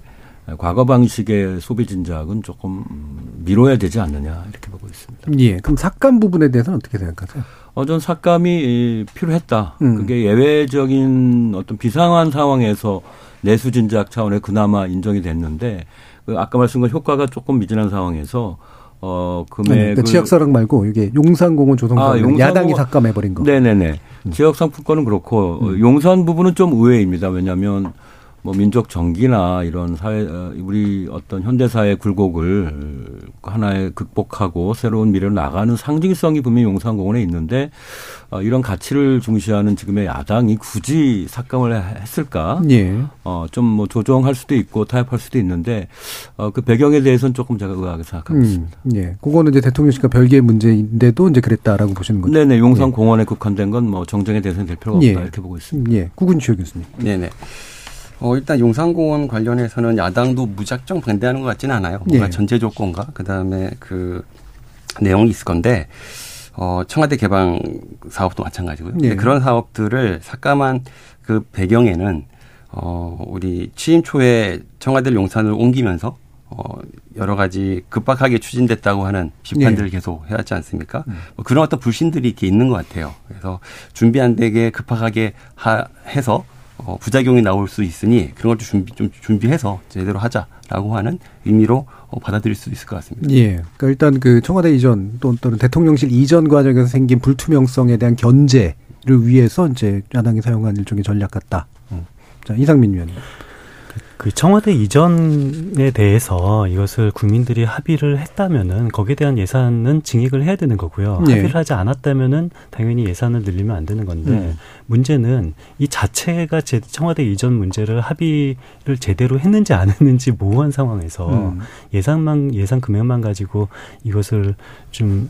과거 방식의 소비 진작은 조금 음, 미뤄야 되지 않느냐 이렇게 보고 있습니다. 예. 그럼 삭감 부분에 대해서는 어떻게 생각하세요? 어, 전 삭감이 필요했다. 음. 그게 예외적인 어떤 비상한 상황에서 내수 진작 차원에 그나마 인정이 됐는데 그 아까 말씀드린 효과가 조금 미진한 상황에서 어 금액을 그러니까 지역사랑 말고 이게 용산공원 조성사업 아, 용산공원- 야당이 삭감해버린 거. 네네네. 지역 상품권은 그렇고 어, 용산 부분은 좀 의외입니다. 왜냐하면 뭐 민족 정기나 이런 사회 어, 우리 어떤 현대 사회 굴곡을 하나에 극복하고 새로운 미래로 나가는 상징성이 분명히 용산공원에 있는데 어, 이런 가치를 중시하는 지금의 야당이 굳이 삭감을 해- 했을까? 예. 어, 좀 뭐 조정할 수도 있고 타협할 수도 있는데 어, 그 배경에 대해서는 조금 제가 의아하게 생각하고 있습니다. 음, 예. 그거는 이제 대통령실과 별개의 문제인데도 이제 그랬다라고 보시는 거죠. 네네 용산 공원에 국한된 건 뭐 정쟁의 대상이 될 필요가 없다 예. 이렇게 보고 있습니다. 예. 구근주호 교수님. 네네. 어, 일단 용산공원 관련해서는 야당도 무작정 반대하는 것 같지는 않아요. 뭔가 예. 전제 조건과 그 다음에 그 내용이 있을 건데, 어, 청와대 개방 사업도 마찬가지고요. 근데 예. 그런 사업들을 삭감한 그 배경에는 어, 우리 취임 초에 청와대를 용산을 옮기면서 어, 여러 가지 급박하게 추진됐다고 하는 비판들을 예. 계속 해왔지 않습니까? 뭐 그런 어떤 불신들이 이렇게 있는 것 같아요. 그래서 준비 안 되게 급하게 하, 해서 어, 부작용이 나올 수 있으니 그런 것도 준비 좀 준비해서 제대로 하자라고 하는 의미로 어, 받아들일 수 있을 것 같습니다. 예. 그러니까 일단 그 청와대 이전 또, 또는 대통령실 이전 과정에서 생긴 불투명성에 대한 견제를 위해서 이제 야당이 사용한 일종의 전략 같다. 음. 자, 이상민 위원님. 그 청와대 이전에 대해서 이것을 국민들이 합의를 했다면은 거기에 대한 예산은 증액을 해야 되는 거고요. 예. 합의를 하지 않았다면은 당연히 예산을 늘리면 안 되는 건데 음. 문제는 이 자체가 제 청와대 이전 문제를 합의를 제대로 했는지 안 했는지 모호한 상황에서 음. 예산만 예산 금액만 가지고 이것을 좀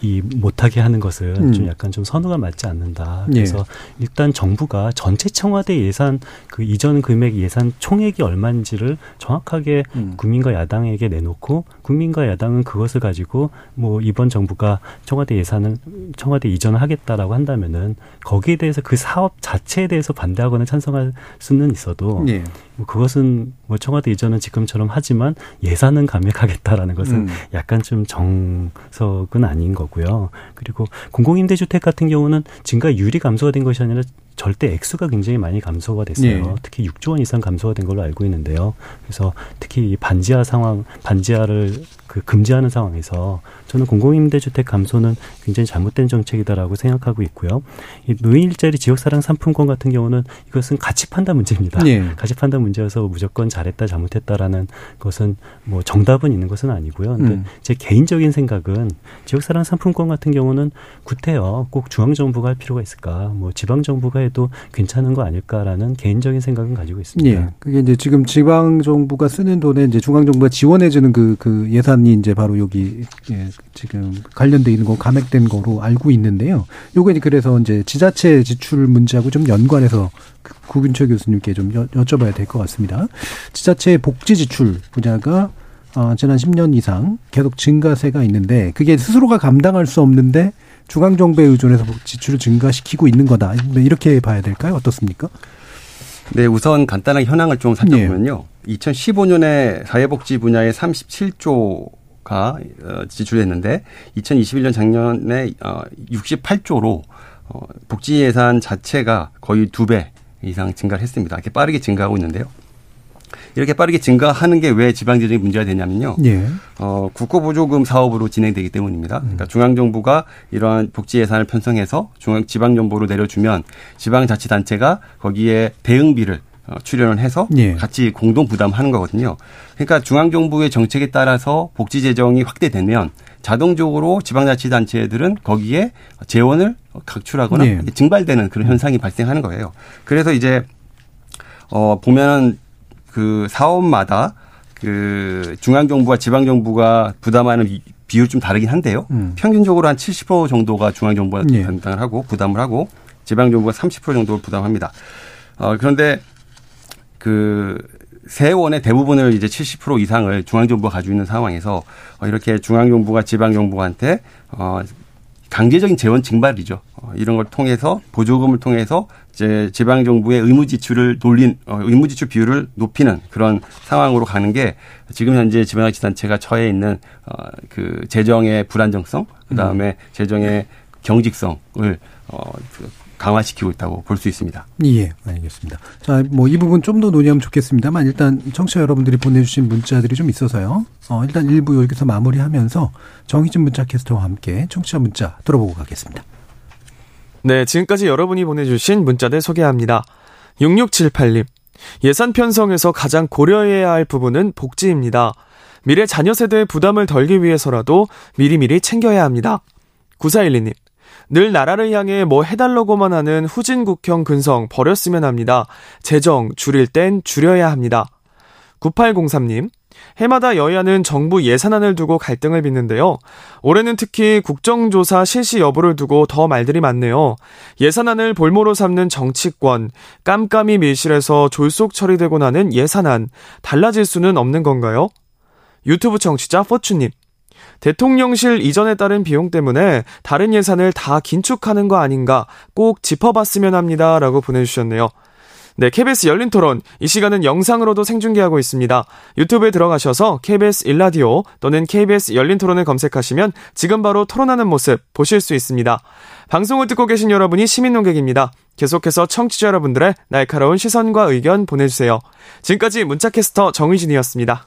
이 못하게 하는 것은 음. 좀 약간 좀 선호가 맞지 않는다. 예. 그래서 일단 정부가 전체 청와대 예산 그 이전 금액 예산 총액이 얼마인지를 정확하게 음. 국민과 야당에게 내놓고 국민과 야당은 그것을 가지고 뭐 이번 정부가 청와대 예산을 청와대 이전을 하겠다라고 한다면은 거기에 대해서 그 사업 자체에 대해서 반대하거나 찬성할 수는 있어도 예. 뭐 그것은 뭐 청와대 이전은 지금처럼 하지만 예산은 감액하겠다라는 것은 음. 약간 좀 정석은 아닌 거고요. 그리고 공공임대주택 같은 경우는 증가 율이 감소가 된 것이 아니라 절대 액수가 굉장히 많이 감소가 됐어요. 예. 특히 6조 원 이상 감소가 된 걸로 알고 있는데요. 그래서 특히 이 반지하 상황, 반지하를 그 금지하는 상황에서 저는 공공임대주택 감소는 굉장히 잘못된 정책이다라고 생각하고 있고요. 이 노인 일자리 지역사랑 상품권 같은 경우는 이것은 가치 판단 문제입니다. 예. 가치 판단 문제여서 무조건 잘했다 잘못했다라는 것은 뭐 정답은 있는 것은 아니고요. 근데 음. 제 개인적인 생각은 지역사랑 상품권 같은 경우는 구태여 꼭 중앙 정부가 할 필요가 있을까? 뭐 지방 정부가 해도 괜찮은 거 아닐까라는 개인적인 생각은 가지고 있습니다. 예. 그게 이제 지금 지방 정부가 쓰는 돈에 이제 중앙 정부가 지원해 주는 그, 그 예산 이 이제 바로 여기 예, 지금 관련돼 있는 거 감액된 거로 알고 있는데요. 이제 그래서 이제 지자체 지출 문제하고 좀 연관해서 그 구균철 교수님께 좀 여, 여쭤봐야 될 것 같습니다. 지자체 복지 지출 분야가 어, 지난 10년 이상 계속 증가세가 있는데 그게 스스로가 감당할 수 없는데 중앙 정부에 의존해서 지출을 증가시키고 있는 거다. 이렇게 봐야 될까요? 어떻습니까? 네, 우선 간단하게 현황을 좀 살펴보면요. 네. 2015년에 사회복지 분야에 37조가 어, 지출했는데 2021년 작년에 68조로 어, 복지 예산 자체가 거의 두 배 이상 증가를 했습니다. 이렇게 빠르게 증가하고 있는데요. 이렇게 빠르게 증가하는 게 왜 지방재정이 문제가 되냐면요. 예. 어, 국고보조금 사업으로 진행되기 때문입니다. 그러니까 음. 중앙정부가 이러한 복지 예산을 편성해서 중앙 지방정부로 내려주면 지방자치단체가 거기에 대응비를 어, 출연을 해서 예. 같이 공동 부담하는 거거든요. 그러니까 중앙 정부의 정책에 따라서 복지 재정이 확대되면 자동적으로 지방자치단체들은 거기에 재원을 각출하거나 예. 증발되는 그런 현상이 발생하는 거예요. 그래서 이제 어 보면은 그 사업마다 그 중앙 정부와 지방 정부가 부담하는 비율 좀 다르긴 한데요. 음. 평균적으로 한 70% 정도가 중앙 정부가 예. 담당을 하고 부담을 하고 지방 정부가 30% 정도를 부담합니다. 어, 그런데 그 세원의 대부분을 이제 70% 이상을 중앙정부가 가지고 있는 상황에서 어, 이렇게 중앙정부가 지방정부한테 어, 강제적인 재원 증발이죠. 어, 이런 걸 통해서 보조금을 통해서 이제 지방 정부의 의무 지출을 돌린 어, 의무 지출 비율을 높이는 그런 상황으로 가는 게 지금 현재 지방자치단체가 처해 있는 어, 그 재정의 불안정성, 그 다음에 음. 재정의 경직성을 어, 그 강화시키고 있다고 볼 수 있습니다. 예, 알겠습니다. 자, 뭐 이 부분 좀 더 논의하면 좋겠습니다만 일단 청취자 여러분들이 보내주신 문자들이 좀 있어서요. 어, 일단 일부 여기서 마무리하면서 정희진 문자 캐스터와 함께 청취자 문자 들어보고 가겠습니다. 네, 지금까지 여러분이 보내주신 문자들 소개합니다. 6678님. 예산 편성에서 가장 고려해야 할 부분은 복지입니다. 미래 자녀 세대의 부담을 덜기 위해서라도 미리미리 챙겨야 합니다. 9412님. 늘 나라를 향해 뭐 해달라고만 하는 후진국형 근성 버렸으면 합니다. 재정 줄일 땐 줄여야 합니다. 9803님. 해마다 여야는 정부 예산안을 두고 갈등을 빚는데요. 올해는 특히 국정조사 실시 여부를 두고 더 말들이 많네요. 예산안을 볼모로 삼는 정치권, 깜깜이 밀실에서 졸속 처리되고 나는 예산안, 달라질 수는 없는 건가요? 유튜브 청취자 포추님. 대통령실 이전에 따른 비용 때문에 다른 예산을 다 긴축하는 거 아닌가 꼭 짚어봤으면 합니다. 라고 보내주셨네요. 네, KBS 열린 토론. 이 시간은 영상으로도 생중계하고 있습니다. 유튜브에 들어가셔서 KBS 일라디오 또는 KBS 열린 토론을 검색하시면 지금 바로 토론하는 모습 보실 수 있습니다. 방송을 듣고 계신 여러분이 시민 농객입니다. 계속해서 청취자 여러분들의 날카로운 시선과 의견 보내주세요. 지금까지 문자캐스터 정의진이었습니다.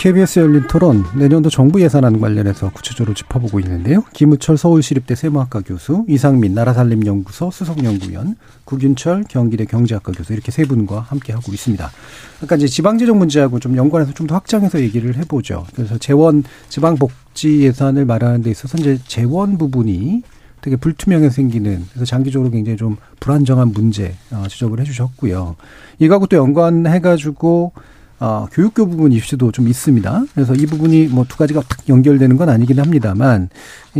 KBS 열린 토론 내년도 정부 예산안 관련해서 구체적으로 짚어보고 있는데요. 김우철 서울시립대 세무학과 교수, 이상민 나라살림연구소 수석연구위원, 구균철 경기대 경제학과 교수 이렇게 세 분과 함께 하고 있습니다. 그러니까 이제 지방재정 문제하고 좀 연관해서 좀 더 확장해서 얘기를 해보죠. 그래서 재원 지방복지 예산을 말하는 데 있어서 이제 재원 부분이 되게 불투명해 생기는 그래서 장기적으로 굉장히 좀 불안정한 문제 어, 지적을 해주셨고요. 이거하고 또 연관해가지고 어, 교육교 부분 이슈도 좀 있습니다. 그래서 이 부분이 뭐 두 가지가 탁 연결되는 건 아니긴 합니다만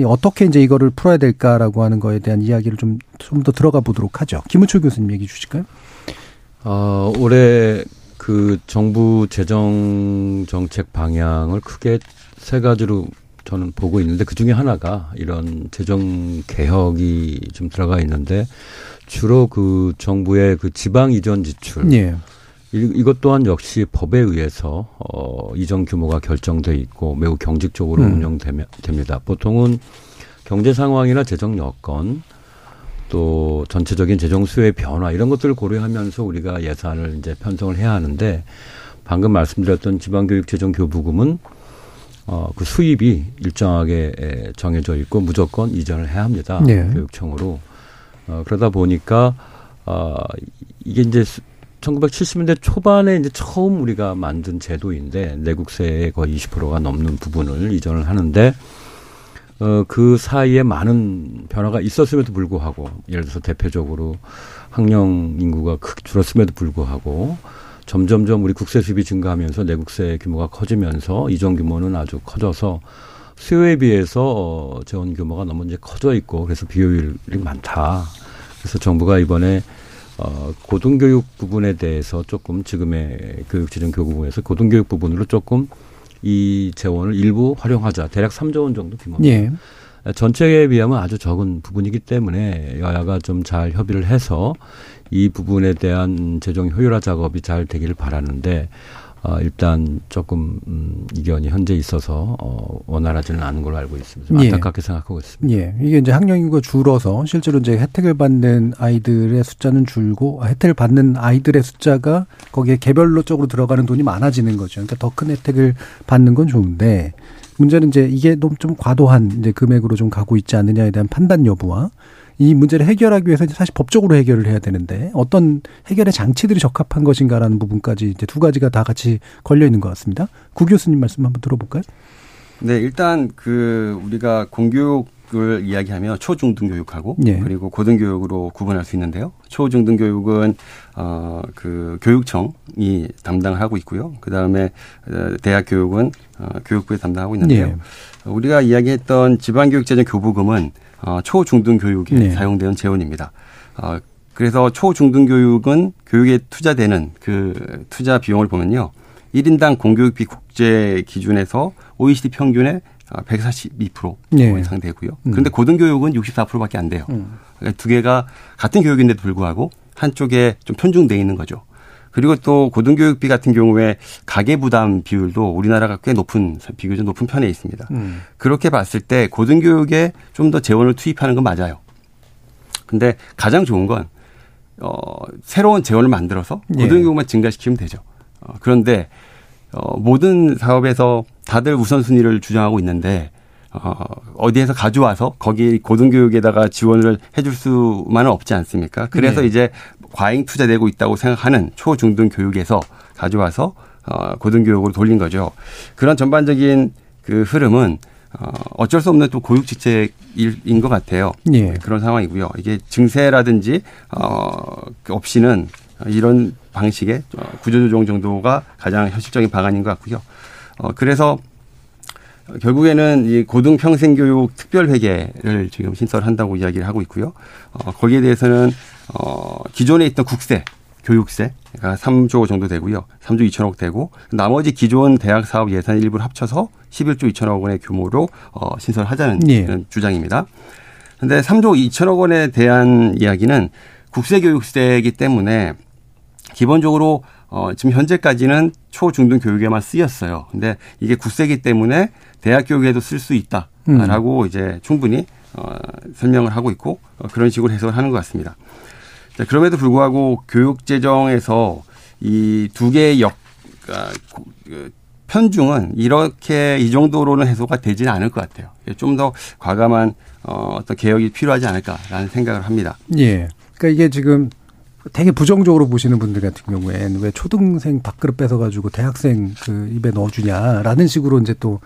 어떻게 이제 이거를 풀어야 될까라고 하는 거에 대한 이야기를 좀 좀 더 들어가 보도록 하죠. 김우철 교수님 얘기 주실까요? 어, 올해 그 정부 재정 정책 방향을 크게 세 가지로 저는 보고 있는데 그 중에 하나가 이런 재정 개혁이 좀 들어가 있는데 주로 그 정부의 그 지방 이전 지출. 예. 이, 것 또한 역시 법에 의해서 어, 이전 규모가 결정돼 있고 매우 경직적으로 음. 운영됩니다. 보통은 경제 상황이나 재정 여건 또 전체적인 재정 수요의 변화 이런 것들을 고려하면서 우리가 예산을 이제 편성을 해야 하는데 방금 말씀드렸던 지방교육재정교부금은 어, 그 수입이 일정하게 정해져 있고 무조건 이전을 해야 합니다. 네. 교육청으로. 어, 그러다 보니까 어, 이게 이제 1970년대 초반에 이제 처음 우리가 만든 제도인데 내국세의 거의 20%가 넘는 부분을 이전을 하는데 어, 그 사이에 많은 변화가 있었음에도 불구하고 예를 들어서 대표적으로 학령 인구가 크게 줄었음에도 불구하고 점점점 우리 국세 수입이 증가하면서 내국세 규모가 커지면서 이전 규모는 아주 커져서 수요에 비해서 어, 재원 규모가 너무 이제 커져 있고 그래서 비효율이 많다. 그래서 정부가 이번에 어, 고등교육 부분에 대해서 조금 지금의 교육재정 교부분에서 고등교육 부분으로 조금 이 재원을 일부 활용하자. 대략 3조 원 정도 규모입니다. 예. 전체에 비하면 아주 적은 부분이기 때문에 여야가 좀 잘 협의를 해서 이 부분에 대한 재정 효율화 작업이 잘 되기를 바라는데 어, 일단 조금 음, 이견이 현재 있어서 어, 원활하지는 않은 걸로 알고 있습니다. 좀 예. 안타깝게 예. 생각하고 있습니다. 예. 이게 이제 학령 인구가 줄어서 실제로 이제 혜택을 받는 아이들의 숫자는 줄고 아, 혜택을 받는 아이들의 숫자가 거기에 개별로 쪽으로 들어가는 돈이 많아지는 거죠. 그러니까 더 큰 혜택을 받는 건 좋은데 문제는 이제 이게 너무 좀 과도한 이제 금액으로 좀 가고 있지 않느냐에 대한 판단 여부와 이 문제를 해결하기 위해서 사실 법적으로 해결을 해야 되는데 어떤 해결의 장치들이 적합한 것인가라는 부분까지 이제 두 가지가 다 같이 걸려 있는 것 같습니다. 구 교수님 말씀 한번 들어볼까요? 네, 일단 그 우리가 공교육 을 이야기하면 초중등 교육하고 예. 그리고 고등 교육으로 구분할 수 있는데요. 초중등 교육은 어그 교육청이 담당하고 있고요. 그다음에 어, 대학 교육은 어 교육부에 담당하고 있는데요. 예. 우리가 이야기했던 지방 교육재정 교부금은 어, 초중등 교육에 네. 사용되는 재원입니다. 어, 그래서 초중등 교육은 교육에 투자되는 그 투자 비용을 보면요. 1인당 공교육비 국제 기준에서 OECD 평균의 142% 네. 이상 되고요. 음. 그런데 고등교육은 64%밖에 안 돼요. 음. 그러니까 두 개가 같은 교육인데도 불구하고 한쪽에 좀 편중돼 있는 거죠. 그리고 또 고등교육비 같은 경우에 가계 부담 비율도 우리나라가 꽤 높은 비교적 높은 편에 있습니다. 음. 그렇게 봤을 때 고등교육에 좀 더 재원을 투입하는 건 맞아요. 근데 가장 좋은 건 어, 새로운 재원을 만들어서 예. 고등교육만 증가시키면 되죠. 어, 그런데 어, 모든 사업에서 다들 우선순위를 주장하고 있는데 어, 어디에서 가져와서 거기 고등교육에다가 지원을 해줄 수만은 없지 않습니까? 그래서 네. 이제 과잉 투자되고 있다고 생각하는 초중등 교육에서 가져와서 어, 고등교육으로 돌린 거죠. 그런 전반적인 그 흐름은 어, 어쩔 수 없는 또 고육 직책인 것 같아요. 예. 그런 상황이고요. 이게 증세라든지 어, 없이는 이런 방식의 구조조정 정도가 가장 현실적인 방안인 것 같고요. 어, 그래서 결국에는 이 고등 평생교육 특별회계를 지금 신설한다고 이야기를 하고 있고요. 어, 거기에 대해서는 어, 기존에 있던 국세, 교육세가 3조 정도 되고요. 3조 2천억 되고 나머지 기존 대학 사업 예산 일부를 합쳐서 11조 2천억 원의 규모로 어, 신설하자는 예. 주장입니다. 근데 3조 2천억 원에 대한 이야기는 국세교육세이기 때문에 기본적으로 어, 지금 현재까지는 초중등 교육에만 쓰였어요. 근데 이게 국세기 때문에 대학 교육에도 쓸 수 있다라고 음. 이제 충분히 어, 설명을 하고 있고 어, 그런 식으로 해석을 하는 것 같습니다. 자, 그럼에도 불구하고 교육 재정에서 이 두 개의 역 아, 그 편중은 이렇게 이 정도로는 해소가 되지는 않을 것 같아요. 좀 더 과감한 어, 어떤 개혁이 필요하지 않을까라는 생각을 합니다. 예. 그러니까 이게 지금 되게 부정적으로 보시는 분들 같은 경우에는 왜 초등생 밥그릇 뺏어가지고 대학생 그 입에 넣어주냐라는 식으로 이제 또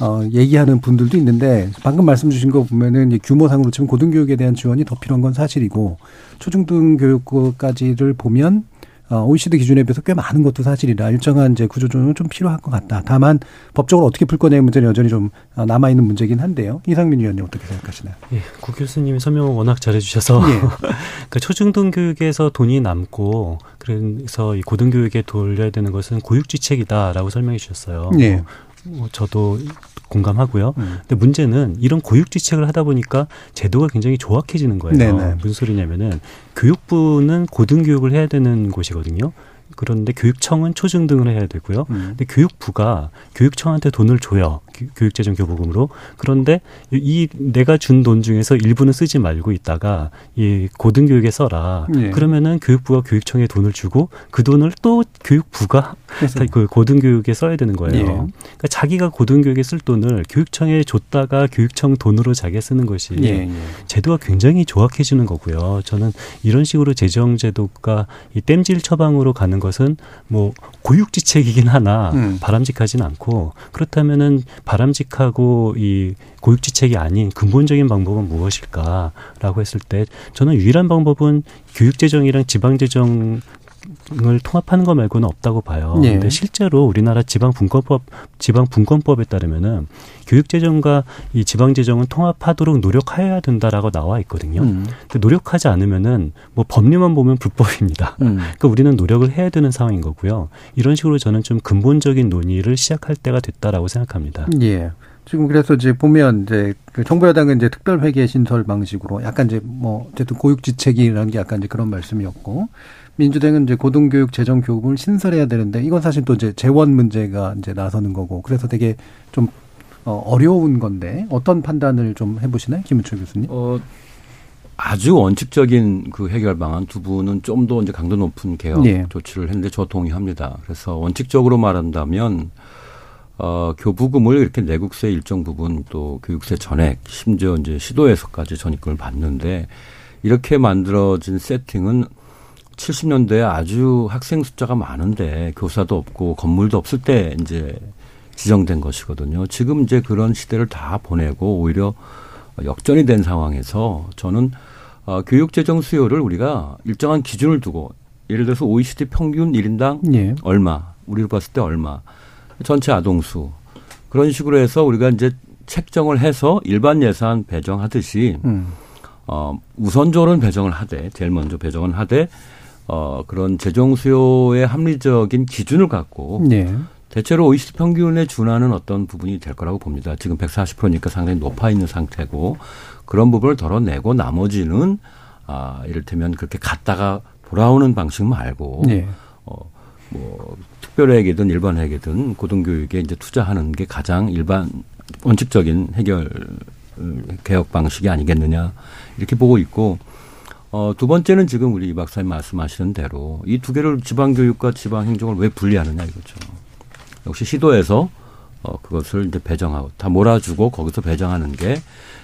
어, 얘기하는 분들도 있는데 방금 말씀 주신 거 보면은 규모상으로 치면 고등교육에 대한 지원이 더 필요한 건 사실이고 초중등 교육까지를 보면 어, OECD 기준에 비해서 꽤 많은 것도 사실이라 일정한 이제 구조조정은 좀 필요할 것 같다. 다만 법적으로 어떻게 풀 거냐의 문제는 여전히 좀 어, 남아 있는 문제긴 한데요. 이상민 위원님 어떻게 생각하시나요? 예, 구 교수님이 설명을 워낙 잘해주셔서 예. 그 초중등 교육에서 돈이 남고 그래서 이 고등교육에 돌려야 되는 것은 고육지책이다라고 설명해 주셨어요. 예. 뭐 저도 공감하고요. 음. 근데 문제는 이런 고육지책을 하다 보니까 제도가 굉장히 조악해지는 거예요. 네네. 무슨 소리냐면은 교육부는 고등교육을 해야 되는 곳이거든요. 그런데 교육청은 초중등을 해야 되고요. 음. 근데 교육부가 교육청한테 돈을 줘요. 교육재정 교부금으로. 그런데 이 내가 준 돈 중에서 일부는 쓰지 말고 있다가 이 고등교육에 써라. 예. 그러면은 교육부가 교육청에 돈을 주고 그 돈을 또 교육부가 그 고등교육에 써야 되는 거예요. 예. 그러니까 자기가 고등교육에 쓸 돈을 교육청에 줬다가 교육청 돈으로 자기가 쓰는 것이 예. 예. 제도가 굉장히 조악해지는 거고요. 저는 이런 식으로 재정 제도가 이 땜질 처방으로 가는 것은 뭐 고육지책이긴 하나 음. 바람직하진 않고 그렇다면은 바람직하고 이 고육지책이 아닌 근본적인 방법은 무엇일까라고 했을 때 저는 유일한 방법은 교육재정이랑 지방재정 을 통합하는 것 말고는 없다고 봐요. 네. 근데 실제로 우리나라 지방 분권법 지방 분권법에 따르면은 교육재정과 이 지방재정은 통합하도록 노력해야 된다라고 나와 있거든요. 음. 근데 노력하지 않으면은 뭐 법률만 보면 불법입니다. 음. 그러니까 우리는 노력을 해야 되는 상황인 거고요. 이런 식으로 저는 좀 근본적인 논의를 시작할 때가 됐다라고 생각합니다. 예. 지금 그래서 이제 보면 이제 그 정부 여당은 이제 특별 회계 신설 방식으로 약간 이제 뭐 어쨌든 고육지책이라는 게 약간 이제 그런 말씀이었고 민주당은 이제 고등교육 재정 교육을 신설해야 되는데 이건 사실 또 이제 재원 문제가 이제 나서는 거고 그래서 되게 좀 어, 어려운 건데 어떤 판단을 좀 해보시나요, 김은철 교수님? 어, 아주 원칙적인 그 해결 방안 두 분은 좀 더 이제 강도 높은 개혁 네. 조치를 했는데 저 동의합니다. 그래서 원칙적으로 말한다면 어, 교부금을 이렇게 내국세 일정 부분 또 교육세 전액 심지어 이제 시도에서까지 전입금을 받는데 이렇게 만들어진 세팅은 70년대에 아주 학생 숫자가 많은데 교사도 없고 건물도 없을 때 이제 지정된 것이거든요. 지금 이제 그런 시대를 다 보내고 오히려 역전이 된 상황에서 저는 어, 교육 재정 수요를 우리가 일정한 기준을 두고 예를 들어서 OECD 평균 1인당 예. 얼마, 우리로 봤을 때 얼마, 전체 아동수 그런 식으로 해서 우리가 이제 책정을 해서 일반 예산 배정하듯이 음. 어, 우선적으로는 배정을 하되 제일 먼저 배정을 하되 어, 그런 재정 수요의 합리적인 기준을 갖고 네. 대체로 OECD 평균에 준하는 어떤 부분이 될 거라고 봅니다. 지금 140%니까 상당히 높아 있는 상태고 그런 부분을 덜어내고 나머지는 아, 이를테면 그렇게 갔다가 돌아오는 방식 말고 네. 어, 뭐 특별회계든 일반회계든 고등교육에 이제 투자하는 게 가장 일반 원칙적인 해결 개혁 방식이 아니겠느냐 이렇게 보고 있고 어, 두 번째는 지금 우리 이 박사님 말씀하시는 대로 이 두 개를 지방교육과 지방행정을 왜 분리하느냐 이거죠. 역시 시도에서 어, 그것을 이제 배정하고 다 몰아주고 거기서 배정하는 게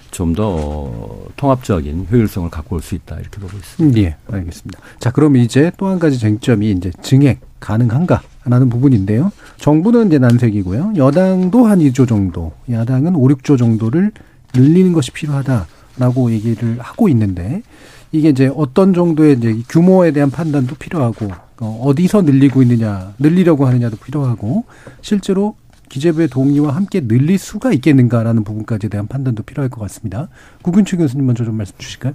좀 더 어, 통합적인 효율성을 갖고 올 수 있다 이렇게 보고 있습니다. 예, 알겠습니다. 자, 그럼 이제 또 한 가지 쟁점이 이제 증액 가능한가 라는 부분인데요. 정부는 이제 난색이고요. 여당도 한 2조 정도, 야당은 5, 6조 정도를 늘리는 것이 필요하다라고 얘기를 하고 있는데 이게 이제 어떤 정도의 이제 규모에 대한 판단도 필요하고 어, 어디서 늘리고 있느냐, 늘리려고 하느냐도 필요하고 실제로 기재부의 동의와 함께 늘릴 수가 있겠는가라는 부분까지에 대한 판단도 필요할 것 같습니다. 구근추 교수님 먼저 좀 말씀 주실까요?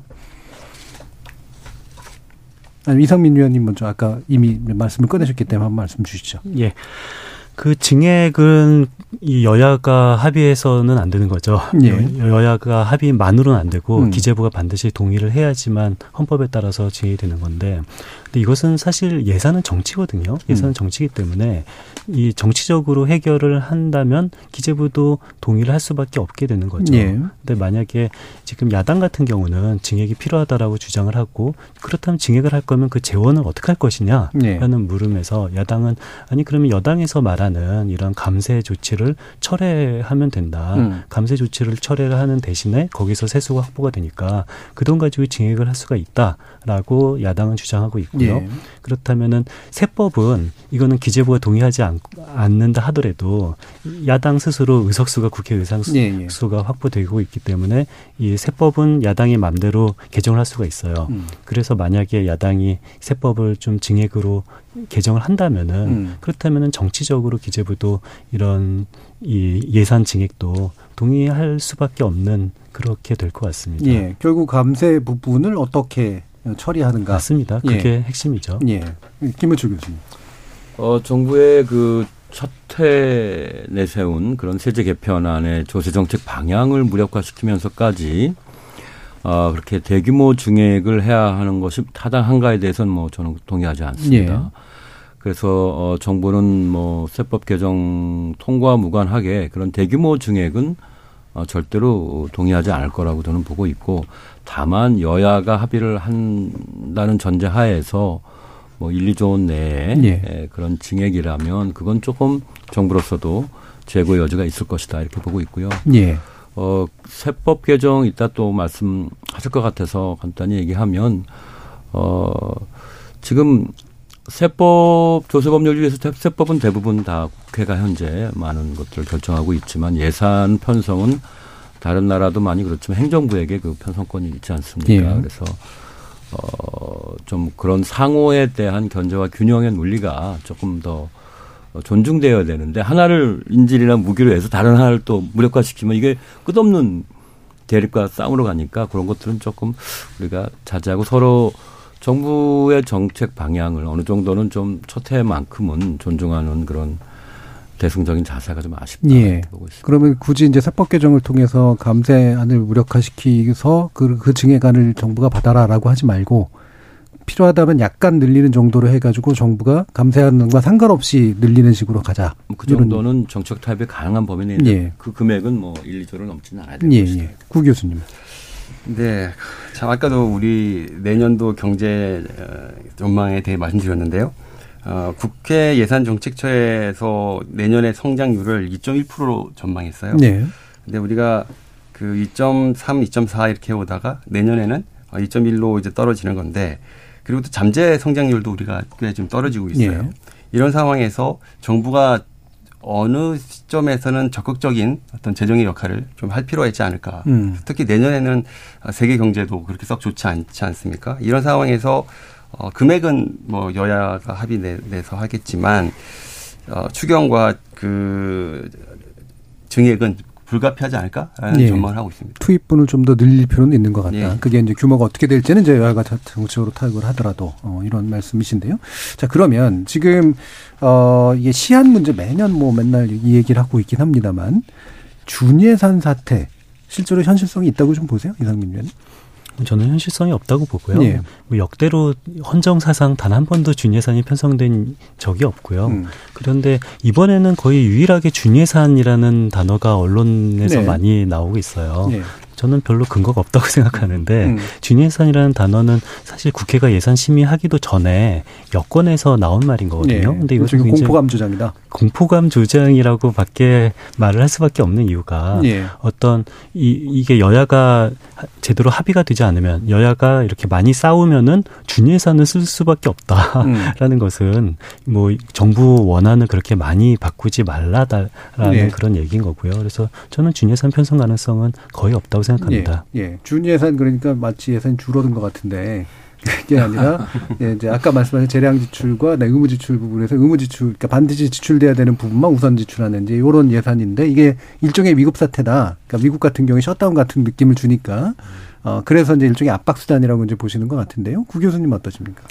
아니, 이상민 위원님 먼저 아까 이미 말씀을 꺼내셨기 때문에 한 말씀 주시죠. 예. 그 증액은 이 여야가 합의해서는 안 되는 거죠. 예. 여야가 합의만으로는 안 되고 음. 기재부가 반드시 동의를 해야지만 헌법에 따라서 증액이 되는 건데 근데 이것은 사실 예산은 정치거든요. 예산은 음. 정치이기 때문에 이 정치적으로 해결을 한다면 기재부도 동의를 할 수밖에 없게 되는 거죠. 예. 근데 만약에 지금 야당 같은 경우는 증액이 필요하다라고 주장을 하고 그렇다면 증액을 할 거면 그 재원을 어떻게 할 것이냐 라는 예. 물음에서 야당은 아니 그러면 여당에서 말하는 이런 감세 조치를 철회하면 된다. 음. 감세 조치를 철회를 하는 대신에 거기서 세수가 확보가 되니까 그 돈 가지고 증액을 할 수가 있다라고 야당은 주장하고 있고 있고요. 예. 그렇다면은 세법은 이거는 기재부가 동의하지 않, 않는다 하더라도 야당 스스로 의석수가 국회 의상수가 예, 예. 확보되고 있기 때문에 이 세법은 야당이 맘대로 개정을 할 수가 있어요. 음. 그래서 만약에 야당이 세법을 좀 증액으로 개정을 한다면은 음. 그렇다면은 정치적으로 기재부도 이런 이 예산 증액도 동의할 수밖에 없는 그렇게 될 것 같습니다. 예, 결국 감세 부분을 어떻게 처리하는가. 맞습니다. 그게 예. 핵심이죠. 예. 김은철 교수님. 어, 정부의 그 첫해 내세운 그런 세제 개편안의 조세 정책 방향을 무력화시키면서까지 어, 그렇게 대규모 증액을 해야 하는 것이 타당한가에 대해서는 뭐 저는 동의하지 않습니다. 예. 그래서 어, 정부는 뭐 세법 개정 통과 무관하게 그런 대규모 증액은 어, 절대로 동의하지 않을 거라고 저는 보고 있고 다만 여야가 합의를 한다는 전제 하에서 뭐 1, 2조 원 내에 예. 그런 증액이라면 그건 조금 정부로서도 재고 여지가 있을 것이다 이렇게 보고 있고요. 예. 어, 세법 개정 이따 또 말씀하실 것 같아서 간단히 얘기하면 어, 지금 세법 조세법률 위해서 세법은 대부분 다 국회가 현재 많은 것들을 결정하고 있지만 예산 편성은 다른 나라도 많이 그렇지만 행정부에게 그 편성권이 있지 않습니까? 예. 그래서 어, 좀 그런 상호에 대한 견제와 균형의 논리가 조금 더 존중되어야 되는데 하나를 인질이나 무기로 해서 다른 하나를 또 무력화시키면 이게 끝없는 대립과 싸움으로 가니까 그런 것들은 조금 우리가 자제하고 서로 정부의 정책 방향을 어느 정도는 좀 첫해만큼은 존중하는 그런 대승적인 자세가 좀 아쉽다 예. 보고 있습니다. 그러면 굳이 이제 세법 개정을 통해서 감세안을 무력화시키서 그, 그 증액안을 정부가 받아라라고 하지 말고 필요하다면 약간 늘리는 정도로 해가지고 정부가 감세안과 상관없이 늘리는 식으로 가자. 그 정도는 정책 타협이 가능한 범위 내인데 예. 그 금액은 뭐 1, 2조를 넘지는 않아야 되는 예, 것이다. 예. 구 교수님. 네. 참 아까도 우리 내년도 경제 어, 전망에 대해 말씀드렸는데요. 어, 국회 예산정책처에서 내년의 성장률을 2.1%로 전망했어요. 네. 근데 우리가 그 2.3, 2.4 이렇게 오다가 내년에는 2.1로 이제 떨어지는 건데 그리고 또 잠재 성장률도 우리가 꽤 좀 떨어지고 있어요. 네. 이런 상황에서 정부가 어느 시점에서는 적극적인 어떤 재정의 역할을 좀 할 필요가 있지 않을까. 음. 특히 내년에는 세계 경제도 그렇게 썩 좋지 않지 않습니까? 이런 상황에서 어, 금액은 뭐 여야가 합의 내서 하겠지만 어, 추경과 그 증액은 불가피하지 않을까라는 예. 전망을 하고 있습니다. 투입분을 좀 더 늘릴 필요는 있는 것 같다. 예. 그게 이제 규모가 어떻게 될지는 이제 여야가 정책으로 타협을 하더라도 어, 이런 말씀이신데요. 자 그러면 지금 어 이게 시한 문제 매년 뭐 맨날 이 얘기를 하고 있긴 합니다만 준예산 사태 실제로 현실성이 있다고 좀 보세요 이상민 의원님. 저는 현실성이 없다고 보고요. 예. 뭐 역대로 헌정 사상 단 한 번도 준예산이 편성된 적이 없고요. 음. 그런데 이번에는 거의 유일하게 준예산이라는 단어가 언론에서 네. 많이 나오고 있어요. 네. 저는 별로 근거가 없다고 생각하는데 음. 준예산이라는 단어는 사실 국회가 예산 심의하기도 전에 여권에서 나온 말인 거거든요. 네. 근데 이거 좀 공포감 주장이다. 공포감 조장이라고밖에 말을 할 수밖에 없는 이유가 예. 어떤 이 이게 여야가 제대로 합의가 되지 않으면 여야가 이렇게 많이 싸우면은 준예산을 쓸 수밖에 없다라는 음. 것은 뭐 정부 원안을 그렇게 많이 바꾸지 말라라는 네. 그런 얘기인 거고요. 그래서 저는 준예산 편성 가능성은 거의 없다고 생각합니다. 예. 예. 준 예산 그러니까 마치 예산이 줄어든 것 같은데 그게 아니라 예, 이제 아까 말씀하신 재량 지출과 네, 의무 지출 부분에서 의무 지출 그러니까 반드시 지출돼야 되는 부분만 우선 지출하는 이제 이런 예산인데 이게 일종의 미국 사태다. 그러니까 미국 같은 경우에 셧다운 같은 느낌을 주니까 어 그래서 이제 일종의 압박 수단이라고 이제 보시는 것 같은데요. 구 교수님 어떠십니까?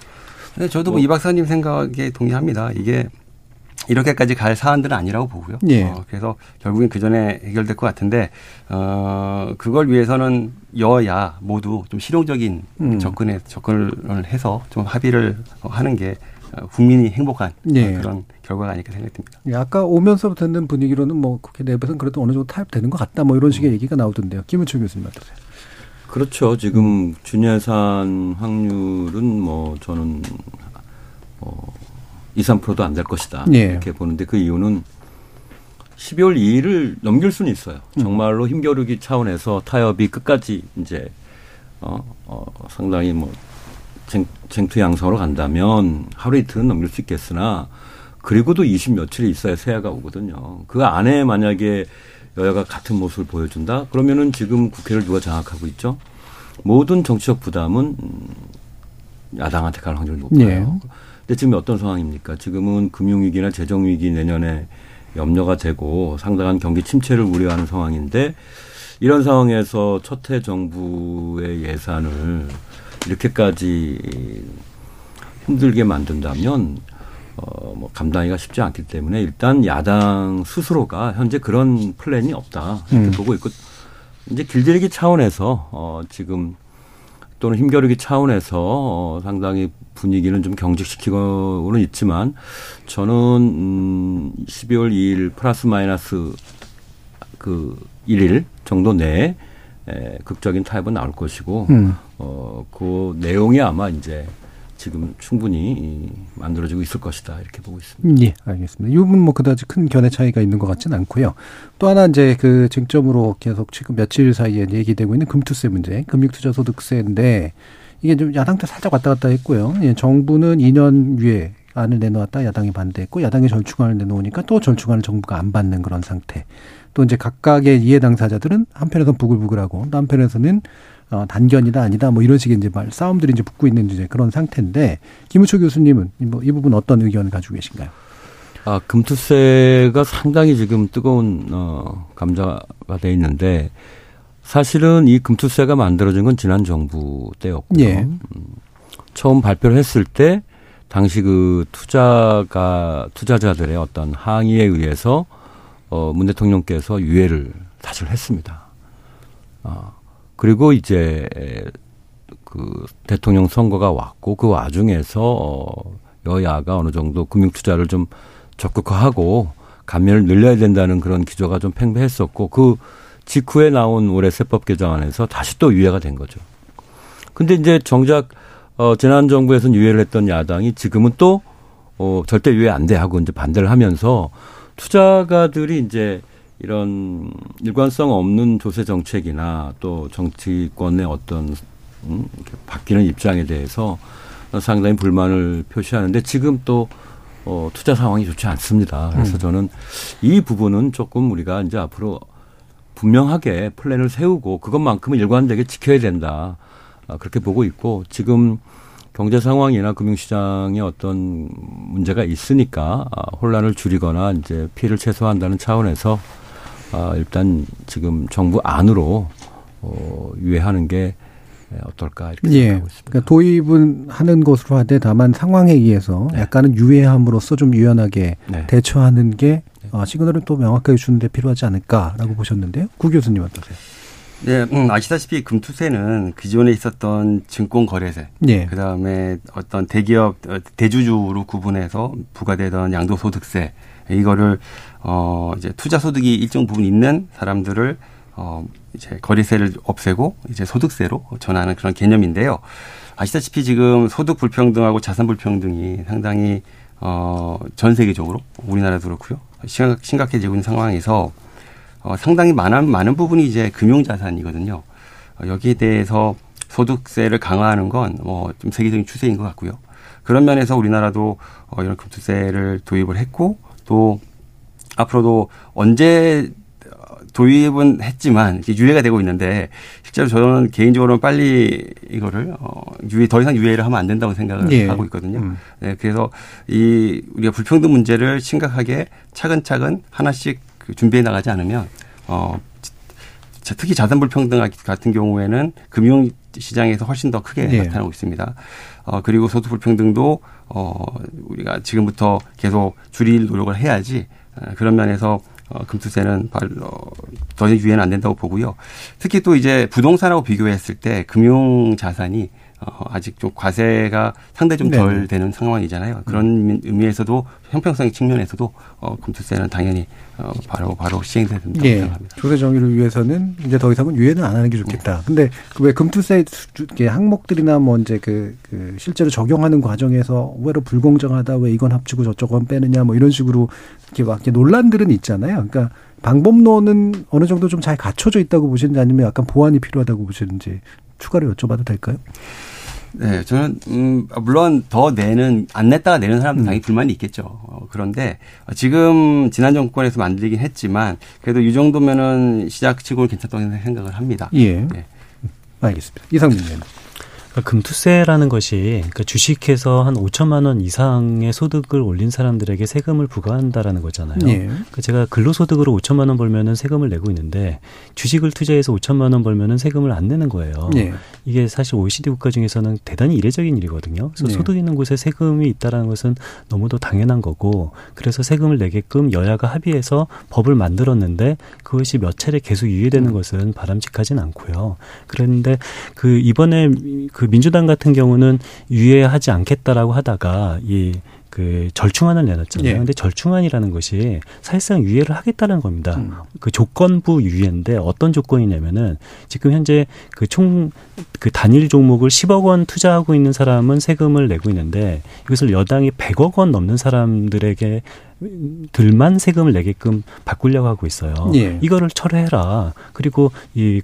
네, 저도 뭐 이 박사님 생각에 동의합니다. 이게 이렇게까지 갈 사안들은 아니라고 보고요. 예. 어, 그래서 결국엔 그 전에 해결될 것 같은데 어 그걸 위해서는 여야 모두 좀 실용적인 음. 접근에 접근을 해서 좀 합의를 하는 게 국민이 행복한 예. 그런 결과가 아닐까 생각됩니다. 예, 아까 오면서부터 듣는 분위기로는 뭐 국회 내부에서는 그래도 어느 정도 타협되는 것 같다 뭐 이런 식의 음. 얘기가 나오던데요. 김은철 교수님 어떠세요? 그렇죠. 지금 준예산 확률은 뭐 저는 어 2, 3%도 안 될 것이다. 예. 이렇게 보는데 그 이유는 12월 2일을 넘길 수는 있어요. 음. 정말로 힘겨루기 차원에서 타협이 끝까지 이제 어, 어 상당히 뭐 쟁, 쟁투 양성으로 간다면 하루 이틀은 넘길 수 있겠으나 그리고도 20 며칠이 있어야 새해가 오거든요. 그 안에 만약에 여야가 같은 모습을 보여준다? 그러면은 지금 국회를 누가 장악하고 있죠? 모든 정치적 부담은 야당한테 갈 확률이 높아요. 예. 근데 지금 어떤 상황입니까? 지금은 금융위기나 재정위기 내년에 염려가 되고 상당한 경기 침체를 우려하는 상황인데 이런 상황에서 첫해 정부의 예산을 이렇게까지 힘들게 만든다면 어, 뭐 감당하기가 쉽지 않기 때문에 일단 야당 스스로가 현재 그런 플랜이 없다 이렇게 음. 보고 있고 이제 길들이기 차원에서 어, 지금 또는 힘겨루기 차원에서 어, 상당히 분위기는 좀 경직시키고는 있지만 저는 음, 12월 2일 플러스 마이너스 그 1일 정도 내에 에, 극적인 타협은 나올 것이고 음. 어, 그 내용이 아마 이제 지금 충분히 이, 만들어지고 있을 것이다 이렇게 보고 있습니다. 예, 알겠습니다. 이 부분 뭐 그다지 큰 견해 차이가 있는 것 같지는 않고요. 또 하나 이제 그 쟁점으로 계속 지금 며칠 사이에 얘기되고 있는 금투세 문제, 금융투자소득세인데 이게 좀 야당 때 살짝 왔다 갔다 했고요. 예, 정부는 2년 유예 안을 내놓았다 야당이 반대했고 야당이 절충안을 내놓으니까 또 절충안을 정부가 안 받는 그런 상태. 또 이제 각각의 이해 당사자들은 한편에서는 부글부글하고 또 한편에서는 어, 단견이다 아니다 뭐 이런 식의 이제 말 싸움들이 이제 붙고 있는 이제 그런 상태인데 김우초 교수님은 이, 뭐, 이 부분 어떤 의견을 가지고 계신가요? 아, 금투세가 상당히 지금 뜨거운 어 감자가 돼 있는데 사실은 이 금투세가 만들어진 건 지난 정부 때였고요. 예. 음, 처음 발표를 했을 때 당시 그 투자가 투자자들의 어떤 항의에 의해서 어, 문 대통령께서 유예를 사실 했습니다. 아, 그리고 이제 그 대통령 선거가 왔고 그 와중에서 어, 여야가 어느 정도 금융 투자를 좀 적극화하고 감면을 늘려야 된다는 그런 기조가 좀 팽배했었고 그 직후에 나온 올해 세법 개정안에서 다시 또 유예가 된 거죠. 근데 이제 정작 어 지난 정부에서는 유예를 했던 야당이 지금은 또 어, 절대 유예 안 돼 하고 이제 반대를 하면서 투자가들이 이제 이런 일관성 없는 조세 정책이나 또 정치권의 어떤 음, 바뀌는 입장에 대해서 상당히 불만을 표시하는데 지금 또 어, 투자 상황이 좋지 않습니다. 그래서 음. 저는 이 부분은 조금 우리가 이제 앞으로 분명하게 플랜을 세우고 그것만큼은 일관되게 지켜야 된다. 아, 그렇게 보고 있고 지금 경제 상황이나 금융시장에 어떤 문제가 있으니까 아, 혼란을 줄이거나 이제 피해를 최소화한다는 차원에서 아, 일단 지금 정부 안으로 어, 유예하는 게 어떨까 이렇게 예. 생각하고 있습니다. 그러니까 도입은 하는 것으로 하되 다만 상황에 의해서 네. 약간은 유예함으로써 좀 유연하게 네. 대처하는 게 어, 시그널을 또 명확하게 주는데 필요하지 않을까라고 보셨는데요. 구 교수님 어떠세요? 네, 음, 아시다시피 금투세는 기존에 있었던 증권 거래세, 예. 그 다음에 어떤 대기업 어, 대주주로 구분해서 부과되던 양도소득세 이거를 어 이제 투자 소득이 일정 부분 있는 사람들을 어 이제 거래세를 없애고 이제 소득세로 전하는 그런 개념인데요. 아시다시피 지금 소득 불평등하고 자산 불평등이 상당히 어 전 세계적으로 우리나라도 그렇고요 심각, 심각해지고 있는 상황에서 어, 상당히 많은 많은 부분이 이제 금융 자산이거든요. 어, 여기에 대해서 소득세를 강화하는 건 뭐 좀 세계적인 추세인 것 같고요. 그런 면에서 우리나라도 어, 이런 금투세를 도입을 했고 또 앞으로도 언제 도입은 했지만 유예가 되고 있는데 실제로 저는 개인적으로는 빨리 이거를 어 유예 더 이상 유예를 하면 안 된다고 생각을 예. 하고 있거든요. 음. 네, 그래서 이 우리가 불평등 문제를 심각하게 차근차근 하나씩 그 준비해 나가지 않으면 어 자- 특히 자산 불평등 같은 경우에는 금융 시장에서 훨씬 더 크게 예. 나타나고 있습니다. 어 그리고 소득 불평등도 어 우리가 지금부터 계속 줄일 노력을 해야지 어, 그런 면에서 어, 금투세는 발, 어, 더 이상 유예는 안 된다고 보고요. 특히 또 이제 부동산하고 비교했을 때 금융 자산이 어, 아직 좀 과세가 상당히 좀 덜. 되는 상황이잖아요. 그런 의미에서도 형평성 측면에서도 어, 금투세는 당연히 어, 바로 바로 시행돼야 된다고 예. 생각합니다. 조세 정의를 위해서는 이제 더 이상은 유예는 안 하는 게 좋겠다. 근데 그왜 금투세 항목들이나 뭐 이제 그, 그 실제로 적용하는 과정에서 왜로 불공정하다, 왜 이건 합치고 저쪽은 빼느냐, 뭐 이런 식으로 이렇게 막 이렇게 논란들은 있잖아요. 그러니까 방법론은 어느 정도 좀 잘 갖춰져 있다고 보시는지 아니면 약간 보완이 필요하다고 보시는지 추가로 여쭤봐도 될까요? 네, 저는 음 물론 더 내는 안 냈다가 내는 사람도 당연히 불만이 있겠죠. 어, 그런데 지금 지난 정권에서 만들긴 했지만 그래도 이 정도면은 시작치고는 괜찮다고 생각을 합니다. 예. 네. 알겠습니다. 이상민 의원. 그러니까 금투세라는 것이 그러니까 주식해서 한 5천만 원 이상의 소득을 올린 사람들에게 세금을 부과한다라는 거잖아요. 예. 그러니까 제가 근로소득으로 5천만 원 벌면은 세금을 내고 있는데 주식을 투자해서 5천만 원 벌면은 세금을 안 내는 거예요. 예. 이게 사실 OECD 국가 중에서는 대단히 이례적인 일이거든요. 그래서 예. 소득 있는 곳에 세금이 있다라는 것은 너무도 당연한 거고 그래서 세금을 내게끔 여야가 합의해서 법을 만들었는데 그것이 몇 차례 계속 유예되는 음. 것은 바람직하진 않고요. 그런데 그 이번에 그 민주당 같은 경우는 유예하지 않겠다라고 하다가 이그 절충안을 내놨잖아요. 예. 근데 절충안이라는 것이 사실상 유예를 하겠다는 겁니다. 음. 그 조건부 유예인데 어떤 조건이냐면은 지금 현재 그 총그 그 단일 종목을 10억 원 투자하고 있는 사람은 세금을 내고 있는데 이것을 여당이 100억 원 넘는 사람들에게 들만 세금을 내게끔 바꾸려고 하고 있어요. 예. 이거를 철회해라. 그리고 이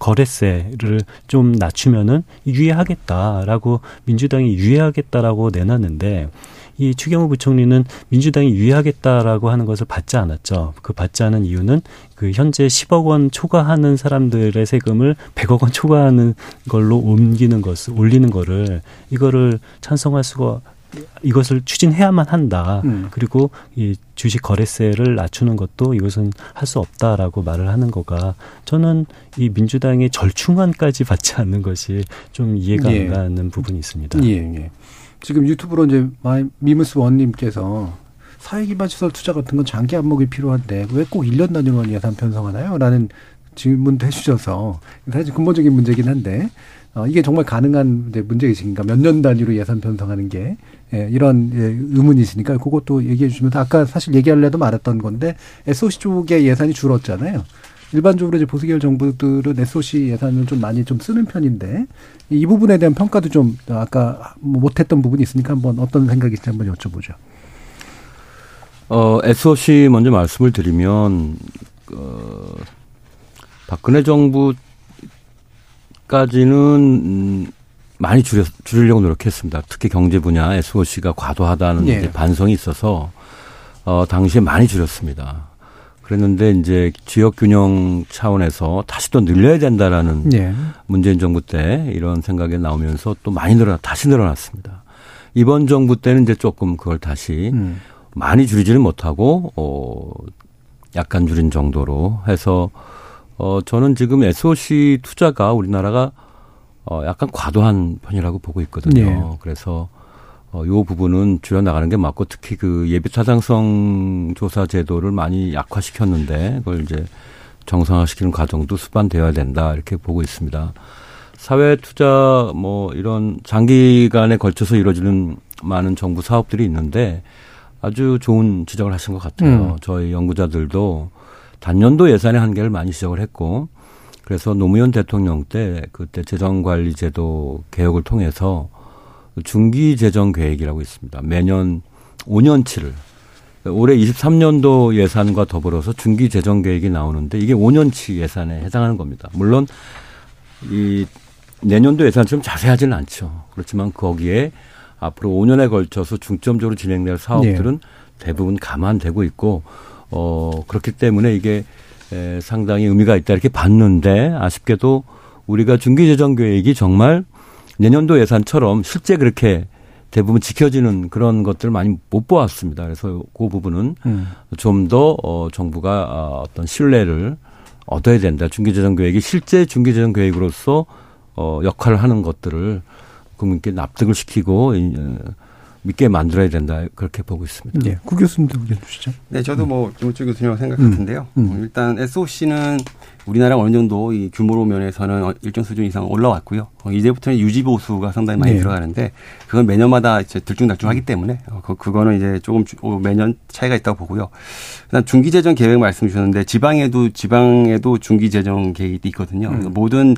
거래세를 좀 낮추면은 유예하겠다라고 민주당이 유예하겠다라고 내놨는데 이 추경호 부총리는 민주당이 유예하겠다라고 하는 것을 받지 않았죠. 그 받지 않은 이유는 그 현재 10억 원 초과하는 사람들의 세금을 100억 원 초과하는 걸로 옮기는 것을 올리는 거를 이거를 찬성할 수가 이것을 추진해야만 한다. 음. 그리고 이 주식 거래세를 낮추는 것도 이것은 할 수 없다라고 말을 하는 거가 저는 이 민주당의 절충안까지 받지 않는 것이 좀 이해가 예. 안 가는 부분이 있습니다. 예, 예. 지금 유튜브로 이제 미무스 원님께서 사회기반 시설 투자 같은 건 장기 안목이 필요한데 왜 꼭 1년 단위로 예산 편성하나요? 라는 질문도 해주셔서 사실 근본적인 문제긴 한데 어, 이게 정말 가능한 문제이신가 몇 년 단위로 예산 편성하는 게 예, 이런 예, 의문이시니까 그것도 얘기해 주시면서 아까 사실 얘기하려도 말했던 건데 SOC 쪽의 예산이 줄었잖아요. 일반적으로 이제 보수계열 정부들은 SOC 예산을 좀 많이 좀 쓰는 편인데 이 부분에 대한 평가도 좀 아까 뭐 못했던 부분이 있으니까 한번 어떤 생각이신지 한번 여쭤보죠. 어, SOC 먼저 말씀을 드리면 어, 박근혜 정부 까지는 음, 많이 줄여, 줄이려고 노력했습니다. 특히 경제 분야 SOC가 과도하다는 예. 반성이 있어서 어, 당시에 많이 줄였습니다. 그랬는데 이제 지역 균형 차원에서 다시 또 늘려야 된다라는 예. 문재인 정부 때 이런 생각이 나오면서 또 많이 늘어 다시 늘어났습니다. 이번 정부 때는 이제 조금 그걸 다시 음. 많이 줄이지는 못하고 어 약간 줄인 정도로 해서 어, 저는 지금 SOC 투자가 우리나라가 어, 약간 과도한 편이라고 보고 있거든요. 네. 그래서 어, 요 부분은 줄여나가는 게 맞고 특히 그 예비 타당성 조사 제도를 많이 약화시켰는데 그걸 이제 정상화시키는 과정도 수반되어야 된다 이렇게 보고 있습니다. 사회 투자 뭐 이런 장기간에 걸쳐서 이루어지는 많은 정부 사업들이 있는데 아주 좋은 지적을 하신 것 같아요. 음. 저희 연구자들도 단년도 예산의 한계를 많이 지적을 했고 그래서 노무현 대통령 때 그때 재정관리제도 개혁을 통해서 중기 재정 계획이라고 있습니다. 매년 5년치를 올해 23년도 예산과 더불어서 중기 재정 계획이 나오는데 이게 5년치 예산에 해당하는 겁니다. 물론 이 내년도 예산처럼 자세하지는 않죠. 그렇지만 거기에 앞으로 5년에 걸쳐서 중점적으로 진행될 사업들은 네. 대부분 감안되고 있고 어, 그렇기 때문에 이게 에, 상당히 의미가 있다 이렇게 봤는데 아쉽게도 우리가 중기재정 계획이 정말 내년도 예산처럼 실제 그렇게 대부분 지켜지는 그런 것들을 많이 못 보았습니다. 그래서 그 부분은 음. 좀더 어, 정부가 어, 어떤 신뢰를 얻어야 된다. 중기재정 계획이 실제 중기재정 계획으로서 어, 역할을 하는 것들을 국민께 납득을 시키고 어, 믿게 만들어야 된다 그렇게 보고 있습니다. 네, 구 교수님도 의견 주시죠. 네, 저도 뭐 김우철 교수님하고 생각 같은데요. 음. 음. 일단 SOC는 우리나라 어느 정도 이 규모로 면에서는 일정 수준 이상 올라왔고요. 어, 이제부터는 유지 보수가 상당히 많이 네. 들어가는데 그건 매년마다 이제 들쭉날쭉하기 때문에 어, 그, 그거는 이제 조금 어, 매년 차이가 있다고 보고요. 그다음 중기 재정 계획 말씀 주셨는데 지방에도 지방에도 중기 재정 계획이 있거든요. 음. 모든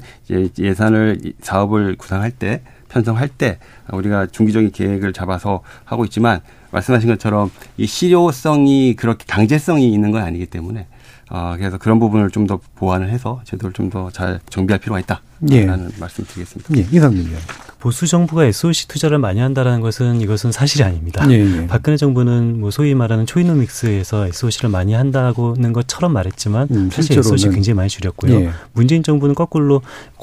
예산을 사업을 구상할 때 편성할 때 우리가 중기적인 계획을 잡아서 하고 있지만 말씀하신 것처럼 이 실효성이 그렇게 강제성이 있는 건 아니기 때문에 어, 그래서 그런 부분을 좀 더 보완을 해서 제도를 좀 더 잘 정비할 필요가 있다라는 예. 말씀드리겠습니다. 예, 의원. 보수 정부가 SOC 투자를 많이 한다라는 것은 이것은 사실이 아닙니다. 예, 예. 박근혜 정부는 뭐 소위 말하는 초이노믹스에서 SOC를 많이 한다고는 것처럼 말했지만 음, 사실 SOC 굉장히 많이 줄였고요. 예. 문재인 정부는 거꾸로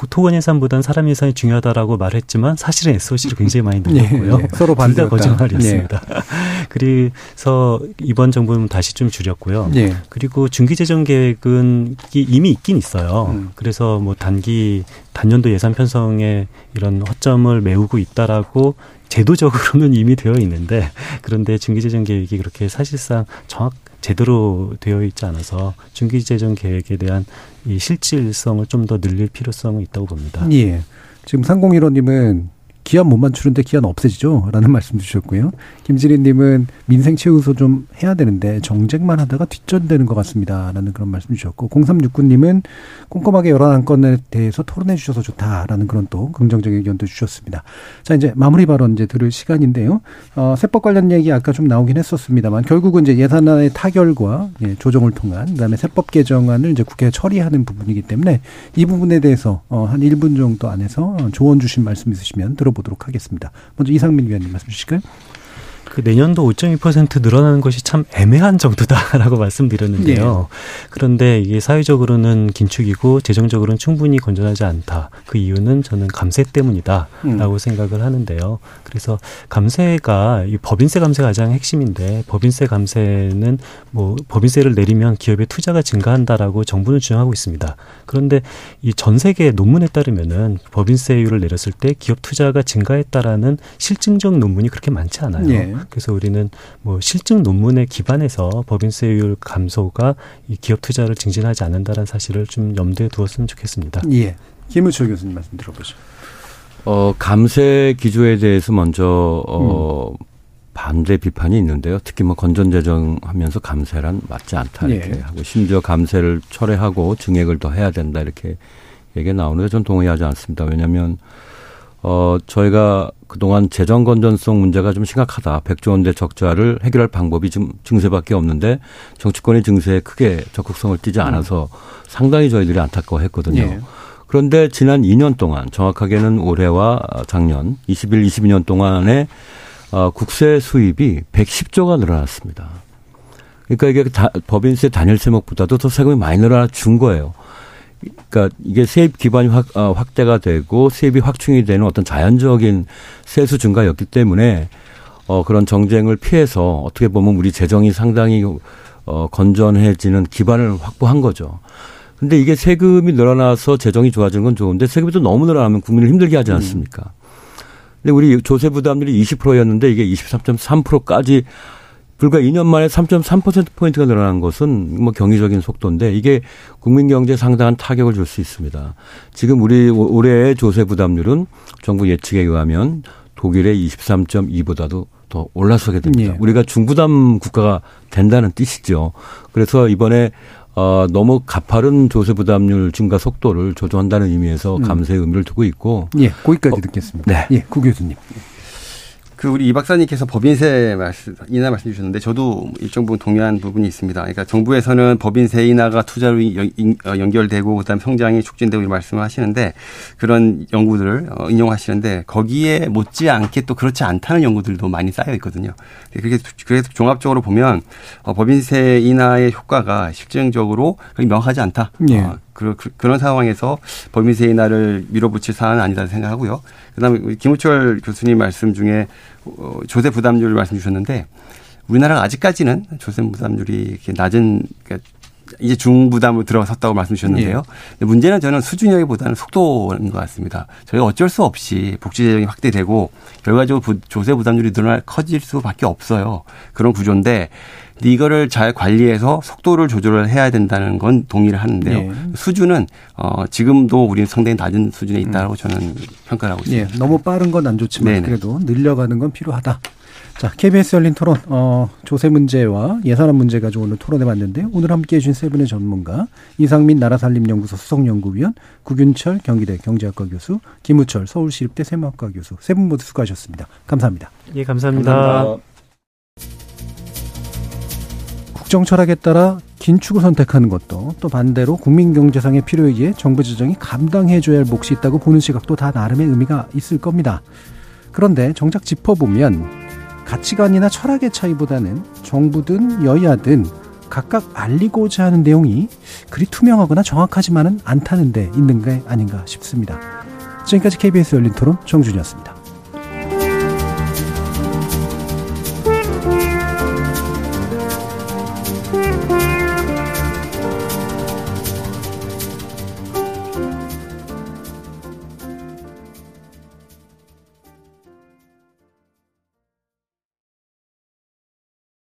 토건 예산보다는 사람 예산이 중요하다라고 말했지만 사실은 SOC를 굉장히 많이 늘렸고요. 예, 예. 서로 반대다 거짓말이었습니다. 예. 그래서 이번 정부는 다시 좀 줄였고요. 그리고 중기 재정 계획은 이미 있긴 있어요. 음. 그래서 뭐 단기 단년도 예산 편성에 이런 허점 을 메우고 있다라고 제도적으로는 이미 되어 있는데 그런데 중기재정 계획이 그렇게 사실상 정확 제대로 되어 있지 않아서 중기재정 계획에 대한 이 실질성을 좀 더 늘릴 필요성은 있다고 봅니다. 예. 지금 상공일호님은 기한 못 맞추는데 기한 없애지죠? 라는 말씀 주셨고요. 김지린님은 민생 최우소 좀 해야 되는데 정쟁만 하다가 뒷전되는 것 같습니다. 라는 그런 말씀 주셨고, 0369님은 꼼꼼하게 여러 안건에 대해서 토론해 주셔서 좋다라는 그런 또 긍정적인 의견도 주셨습니다. 자, 이제 마무리 발언 이제 들을 시간인데요. 어, 세법 관련 얘기 아까 좀 나오긴 했었습니다만, 결국은 이제 예산안의 타결과 예, 조정을 통한, 그 다음에 세법 개정안을 이제 국회에 처리하는 부분이기 때문에 이 부분에 대해서 어, 한 1분 정도 안에서 조언 주신 말씀 있으시면 들어보겠습니다. 보도록 하겠습니다. 먼저 이상민 위원님 말씀 주실까요? 그 내년도 5.2% 늘어나는 것이 참 애매한 정도다라고 말씀드렸는데요. 네. 그런데 이게 사회적으로는 긴축이고 재정적으로는 충분히 건전하지 않다. 그 이유는 저는 감세 때문이다라고 음. 생각을 하는데요. 그래서 감세가 이 법인세 감세가 가장 핵심인데 법인세 감세는 뭐 법인세를 내리면 기업의 투자가 증가한다라고 정부는 주장하고 있습니다. 그런데 이 전 세계 논문에 따르면은 법인세율을 내렸을 때 기업 투자가 증가했다라는 실증적 논문이 그렇게 많지 않아요. 네. 그래서 우리는 뭐 실증 논문에 기반해서 법인세율 감소가 이 기업 투자를 증진하지 않는다는 사실을 좀 염두에 두었으면 좋겠습니다. 예. 김우철 교수님 말씀 들어보죠. 어, 감세 기조에 대해서 먼저 어 음. 반대 비판이 있는데요. 특히 뭐 건전재정 하면서 감세란 맞지 않다 이렇게 예. 하고 심지어 감세를 철회하고 증액을 더 해야 된다 이렇게 얘기가 나오는데 전 동의하지 않습니다. 왜냐하면 어, 저희가 그동안 재정 건전성 문제가 좀 심각하다. 백조 원대 적자를 해결할 방법이 좀 증세밖에 없는데 정치권의 증세에 크게 적극성을 띠지 않아서 음. 상당히 저희들이 안타까워 했거든요. 예. 그런데 지난 2년 동안 정확하게는 올해와 작년 21, 22년 동안에 어, 국세 수입이 110조가 늘어났습니다. 그러니까 이게 다, 법인세 단일 세목보다도 더 세금이 많이 늘어나 준 거예요. 그러니까 이게 세입 기반이 확, 어, 확대가 되고 세입이 확충이 되는 어떤 자연적인 세수 증가였기 때문에 어, 그런 정쟁을 피해서 어떻게 보면 우리 재정이 상당히 어, 건전해지는 기반을 확보한 거죠. 근데 이게 세금이 늘어나서 재정이 좋아지는 건 좋은데 세금이 또 너무 늘어나면 국민을 힘들게 하지 않습니까? 근데 우리 조세 부담률이 20%였는데 이게 23.3%까지 불과 2년 만에 3.3%포인트가 늘어난 것은 뭐 경이적인 속도인데 이게 국민 경제에 상당한 타격을 줄 수 있습니다. 지금 우리 올해의 조세 부담률은 정부 예측에 의하면 독일의 23.2보다도 더 올라서게 됩니다. 예. 우리가 중부담 국가가 된다는 뜻이죠. 그래서 이번에 어, 너무 가파른 조세 부담률 증가 속도를 조정한다는 의미에서 음. 감세 의미를 두고 있고. 예, 거기까지 어, 듣겠습니다. 네. 예, 구 교수님. 그 우리 이 박사님께서 법인세 말씀 인하 말씀 주셨는데 저도 일정 부분 동의한 부분이 있습니다. 그러니까 정부에서는 법인세 인하가 투자로 어, 연결되고 그다음 성장이 촉진되고 이런 말씀을 하시는데 그런 연구들을 어, 인용하시는데 거기에 못지않게 또 그렇지 않다는 연구들도 많이 쌓여 있거든요. 그렇게 그래서 종합적으로 보면 어, 법인세 인하의 효과가 실증적으로 명하지 않다. 예. 그, 그런 상황에서 법인세 인하를 밀어붙일 사안은 아니다 생각하고요. 그다음에 김우철 교수님 말씀 중에 어, 조세 부담률 말씀 주셨는데 우리나라가 아직까지는 조세 부담률이 이렇게 낮은 그러니까 이제 중부담으로 들어섰다고 말씀 주셨는데요. 예. 문제는 저는 수준이라기보다는 속도인 것 같습니다. 저희가 어쩔 수 없이 복지 재정이 확대되고 결과적으로 조세 부담률이 늘어날 커질 수밖에 없어요. 그런 구조인데 이거를 잘 관리해서 속도를 조절을 해야 된다는 건 동의를 하는데요. 예. 수준은 어 지금도 우리는 상당히 낮은 수준에 있다고 음. 저는 평가를 하고 있습니다. 예. 너무 빠른 건 안 좋지만 네네. 그래도 늘려가는 건 필요하다. 자, KBS 열린 토론, 어, 조세 문제와 예산안 문제 가지고 오늘 토론해 봤는데요. 오늘 함께 해주신 세 분의 전문가, 이상민 나라살림연구소 수석연구위원, 구균철 경기대 경제학과 교수, 김우철 서울시립대 세무학과 교수, 세 분 모두 수고하셨습니다. 감사합니다. 예, 감사합니다. 감사합니다. 국정 철학에 따라 긴축을 선택하는 것도 또 반대로 국민 경제상의 필요이기에 정부 재정이 감당해줘야 할 몫이 있다고 보는 시각도 다 나름의 의미가 있을 겁니다. 그런데 정작 짚어보면 가치관이나 철학의 차이보다는 정부든 여야든 각각 알리고자 하는 내용이 그리 투명하거나 정확하지만은 않다는 데 있는 게 아닌가 싶습니다. 지금까지 KBS 열린 토론 정준이었습니다.